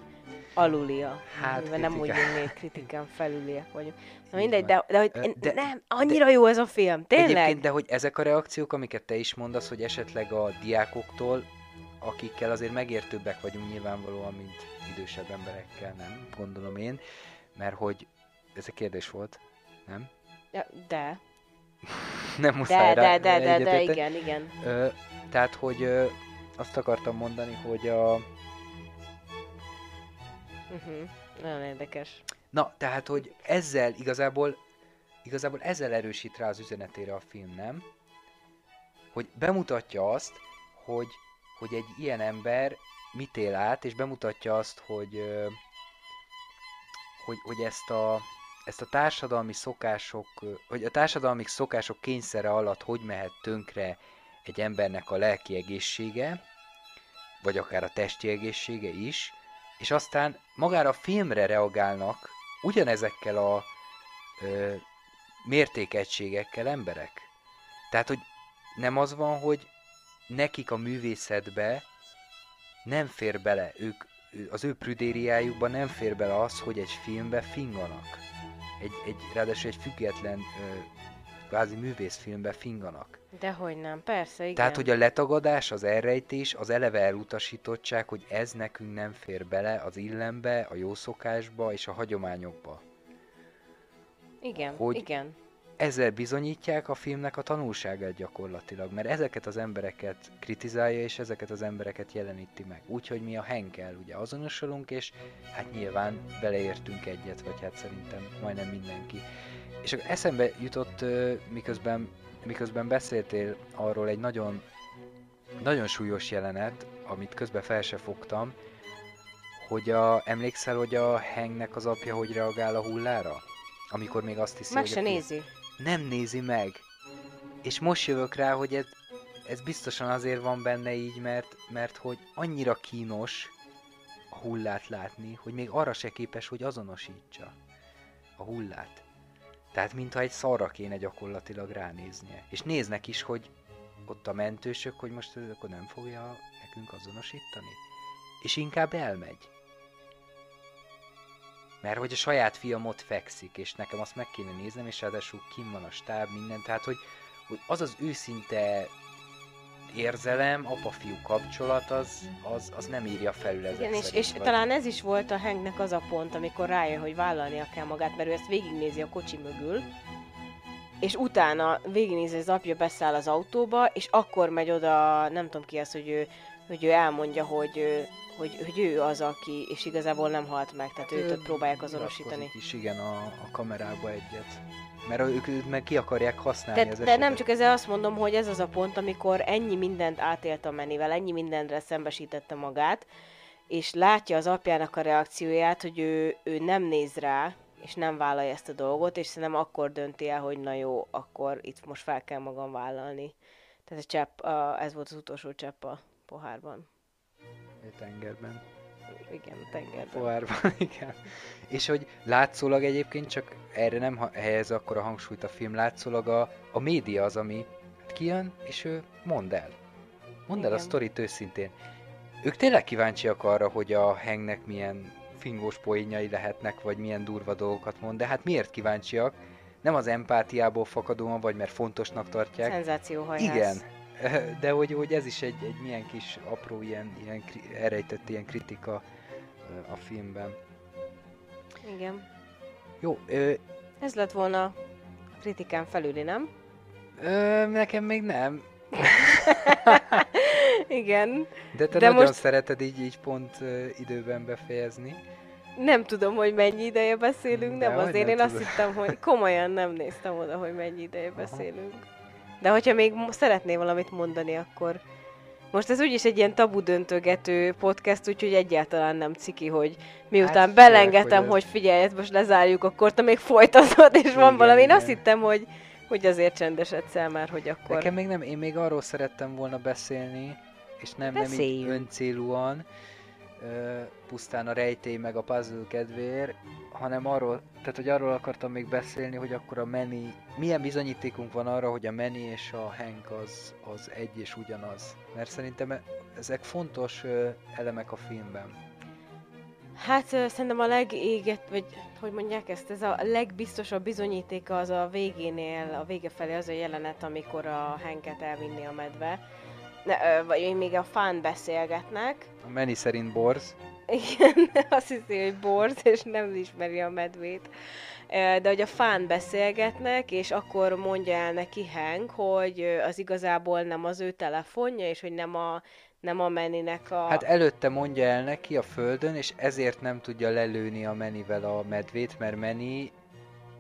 alulia. Hát, Mivel nem úgy, mint mi egy kritikán felüliek vagyunk. Na mindegy, de, de, hogy én- de- nem, annyira jó ez a film, tényleg? Egyébként, de hogy ezek a reakciók, amiket te is mondasz, hogy esetleg a diákoktól, akikkel azért megértőbbek vagyunk nyilvánvalóan, mint idősebb emberekkel, nem? Gondolom én, mert hogy ez a kérdés volt, nem? Ja, de, Nem muszáj de, rá de, de, de, de, igen, igen. Ö, tehát, hogy ö, azt akartam mondani, hogy a... Uh-huh. Nagyon érdekes. Na, tehát, hogy ezzel igazából, igazából ezzel erősít rá az üzenetére a film, nem? Hogy bemutatja azt, hogy, hogy egy ilyen ember mit él át, és bemutatja azt, hogy, hogy, hogy ezt a, ezt a társadalmi szokások, hogy a társadalmi szokások kényszere alatt hogy mehet tönkre egy embernek a lelki egészsége, vagy akár a testi egészsége is, és aztán magára a filmre reagálnak ugyanezekkel a ö, mértékegységekkel emberek. Tehát, hogy nem az van, hogy nekik a művészetbe nem fér bele, ők, az ő prüdériájukban nem fér bele az, hogy egy filmbe finganak. Egy, egy, ráadásul egy független ö, kvázi művészfilmbe finganak. Dehogy nem, persze, igen. Tehát, hogy a letagadás, az elrejtés, az eleve elutasítottság, hogy ez nekünk nem fér bele az illembe, a jó szokásba és a hagyományokba. Igen, hogy- igen. Ezzel bizonyítják a filmnek a tanulságát gyakorlatilag, mert ezeket az embereket kritizálja, és ezeket az embereket jeleníti meg. Úgyhogy mi a Henkel ugye azonosulunk, és hát nyilván beleértünk egyet, vagy hát szerintem majdnem mindenki. És akkor eszembe jutott, miközben, miközben beszéltél arról egy nagyon, nagyon súlyos jelenet, amit közben fel se fogtam, hogy a, emlékszel, hogy a Hengnek az apja hogy reagál a hullára? Amikor még azt hiszi, Meg hogy se nézi. Nem nézi meg. És most jövök rá, hogy ez, ez biztosan azért van benne így, mert, mert hogy annyira kínos a hullát látni, hogy még arra se képes, hogy azonosítsa a hullát. Tehát mintha egy szarra kéne gyakorlatilag ránéznie. És néznek is, hogy ott a mentősök, hogy most ez akkor nem fogja nekünk azonosítani. És inkább elmegy. Mert hogy a saját fiam ott fekszik, és nekem azt meg kéne néznem, és ráadásul kim van a stáb, minden, tehát hogy, hogy az az őszinte érzelem, apa-fiú kapcsolat, az, az, az nem írja felül ezek Igen, és, és vagy- talán ez is volt a Hanknek az a pont, amikor rájön, hogy vállalnia kell magát, mert ő ezt végignézi a kocsi mögül, és utána végignézi, az apja beszáll az autóba, és akkor megy oda, nem tudom ki az, hogy ő, hogy ő elmondja, hogy, ő- hogy, hogy ő az, aki, és igazából nem halt meg, tehát őt ott próbálják azonosítani. is, igen, a, a kamerába egyet. Mert ők, ők meg ki akarják használni De, az de nem esetet. csak ezzel azt mondom, hogy ez az a pont, amikor ennyi mindent átélt a menivel, ennyi mindenre szembesítette magát, és látja az apjának a reakcióját, hogy ő, ő nem néz rá, és nem vállalja ezt a dolgot, és szerintem akkor dönti el, hogy na jó, akkor itt most fel kell magam vállalni. Tehát a csepp, a, ez volt az utolsó csepp a pohárban. A tengerben. Igen, tengerben. Pohárban, igen. És hogy látszólag egyébként csak erre nem helyez akkor a hangsúlyt a film, látszólag a, a média az, ami hát kijön, és ő mond el. Mondd el a sztorit őszintén. Ők tényleg kíváncsiak arra, hogy a Hengnek milyen fingós poénjai lehetnek, vagy milyen durva dolgokat mond, de hát miért kíváncsiak? Nem az empátiából fakadóan, vagy mert fontosnak tartják. Szenzációhajház. Igen, de hogy, hogy ez is egy, egy milyen kis apró, ilyen, ilyen elrejtett ilyen kritika a filmben. Igen. Jó, ö, Ez lett volna kritikán felüli, nem? ö, nekem még nem, Igen. de te De nagyon most- szereted így, így pont ö, időben befejezni. Nem tudom, hogy mennyi ideje beszélünk, nem Dehogy azért nem én azt tudod. hittem, hogy komolyan nem néztem oda, hogy mennyi ideje Aha. beszélünk. De hogyha még szeretné valamit mondani, akkor... Most ez úgyis egy ilyen tabu döntögető podcast, úgyhogy egyáltalán nem ciki, hogy miután Hát főleg, belengedtem, hogy hogy, figyelj, ezt most lezárjuk, akkor te még folytatod, és van Igen, valami. Én igen. azt hittem, hogy, hogy azért csendesedsz már, hogy akkor... Nekem még nem, én még arról szerettem volna beszélni, és nem, nem így Beszéljünk. öncélúan, ö, pusztán a rejtély meg a puzzle kedvéért, hanem arról, tehát hogy arról akartam még beszélni, hogy akkor a Manny, milyen bizonyítékunk van arra, hogy a Manny és a Hank az, az egy és ugyanaz. Mert szerintem e- ezek fontos ö, elemek a filmben. Hát szerintem a legéget, vagy hogy mondják ezt, ez a legbiztosabb bizonyítéka az a végénél, a vége felé az a jelenet, amikor a Henket elvinni a medve. Ne, vagy még a fán beszélgetnek. A Manny szerint borz, Igen, azt hiszi, hogy borz, és nem ismeri a medvét. De hogy a fán beszélgetnek, és akkor mondja el neki Hank, hogy az igazából nem az ő telefonja, és hogy nem a, nem a Meninek a... Hát előtte mondja el neki a földön, és ezért nem tudja lelőni a Menivel a medvét, mert Meni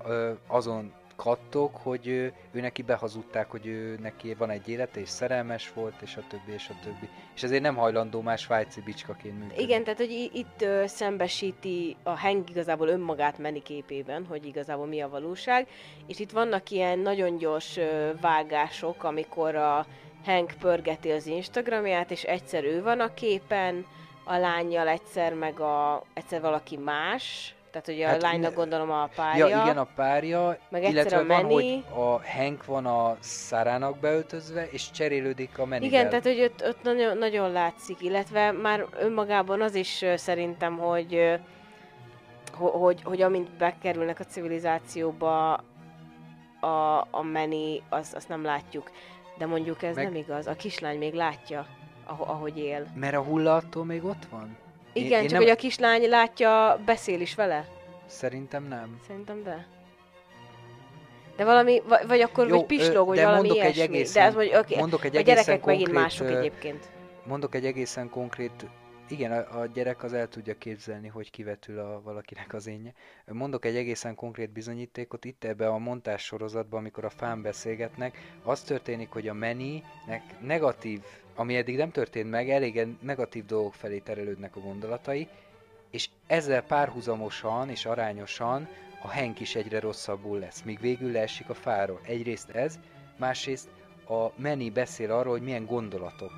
ö, azon kattog, hogy ő, ő neki behazudták, hogy ő neki van egy élete, és szerelmes volt, és a többi, és a többi. És ezért nem hajlandó már svájci bicskaként működni. Igen, tehát hogy itt ö, szembesíti a Hank igazából önmagát Manny képében, hogy igazából mi a valóság, és itt vannak ilyen nagyon gyors ö, vágások, amikor a Hank pörgeti az Instagramját, és egyszer ő van a képen, a lányjal egyszer, meg a, egyszer valaki más, tehát a Hát hát, lánynak gondolom a párja. Ja, igen, a párja, Meg illetve a van, Manny. hogy a Hank van a Szárának beöltözve, és cserélődik a Manivel. Igen, tehát hogy ott, ott nagyon, nagyon látszik, illetve már önmagában az is szerintem, hogy, hogy, hogy amint bekerülnek a civilizációba a, a meni, az, azt nem látjuk. De mondjuk ez Meg- nem igaz, a kislány még látja, aho- ahogy él. Mert a hulla attól még ott van? Igen, én csak nem- hogy a kislány látja, beszél is vele. Szerintem nem. Szerintem de. De valami, vagy, akkor Jó, vagy pislog, vagy valami mondok egy ilyesmi. egészen- de az, hogy oké, mondok egy a gyerekek megint konkrét, mások ö, egyébként. Mondok egy egészen konkrét, igen, a, a gyerek az el tudja képzelni, hogy kivetül a valakinek az énje. Mondok egy egészen konkrét bizonyítékot itt ebbe a montás sorozatban, amikor a fán beszélgetnek, az történik, hogy a Manny-nek negatív, ami eddig nem történt meg, elégen negatív dolgok felé terelődnek a gondolatai, és ezzel párhuzamosan és arányosan a Hank is egyre rosszabbul lesz, míg végül leesik a fáról. Egyrészt ez, másrészt a Manny beszél arról, hogy milyen gondolatok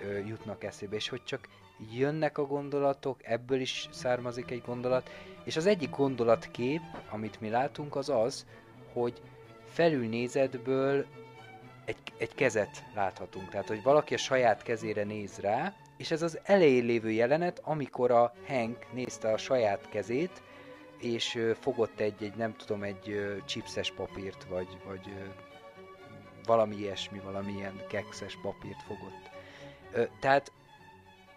ö, jutnak eszébe, és hogy csak jönnek a gondolatok, ebből is származik egy gondolat, és az egyik gondolatkép, amit mi látunk, az az, hogy felülnézetből egy, egy kezet láthatunk. Tehát, hogy valaki a saját kezére néz rá, és ez az elején lévő jelenet, amikor a Hank nézte a saját kezét, és fogott egy, egy nem tudom, egy chipses papírt, vagy, vagy valami ilyesmi, valami ilyen kekszes papírt fogott. Tehát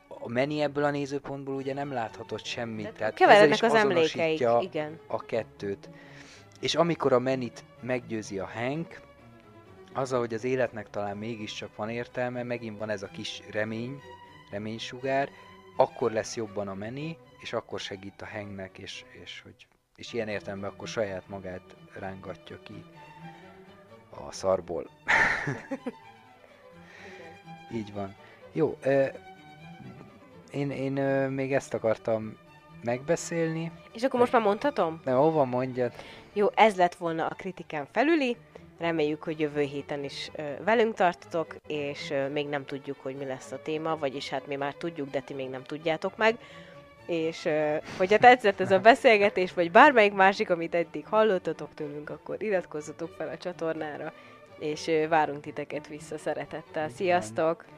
a Manny ebből a nézőpontból ugye nem láthatott semmit, tehát, ezzel Keverednek is az emlékeik, igen. a kettőt. És amikor a Menit meggyőzi a Hank, azzal, hogy az életnek talán mégiscsak van értelme, megint van ez a kis remény, reménysugár, akkor lesz jobban a Meni, és akkor segít a Hanknek, és, és, hogy, és ilyen értelemben akkor saját magát rángatja ki a szarból. Így van. Jó, ö, én, én ö, még ezt akartam megbeszélni. És akkor most már mondhatom? De hova mondjad? Jó, ez lett volna a kritikán felüli. Reméljük, hogy jövő héten is velünk tartotok, és még nem tudjuk, hogy mi lesz a téma, vagyis hát mi már tudjuk, de ti még nem tudjátok meg. És hogyha tetszett ez a beszélgetés, vagy bármelyik másik, amit eddig hallottatok tőlünk, akkor iratkozzatok fel a csatornára, és várunk titeket vissza szeretettel. Sziasztok!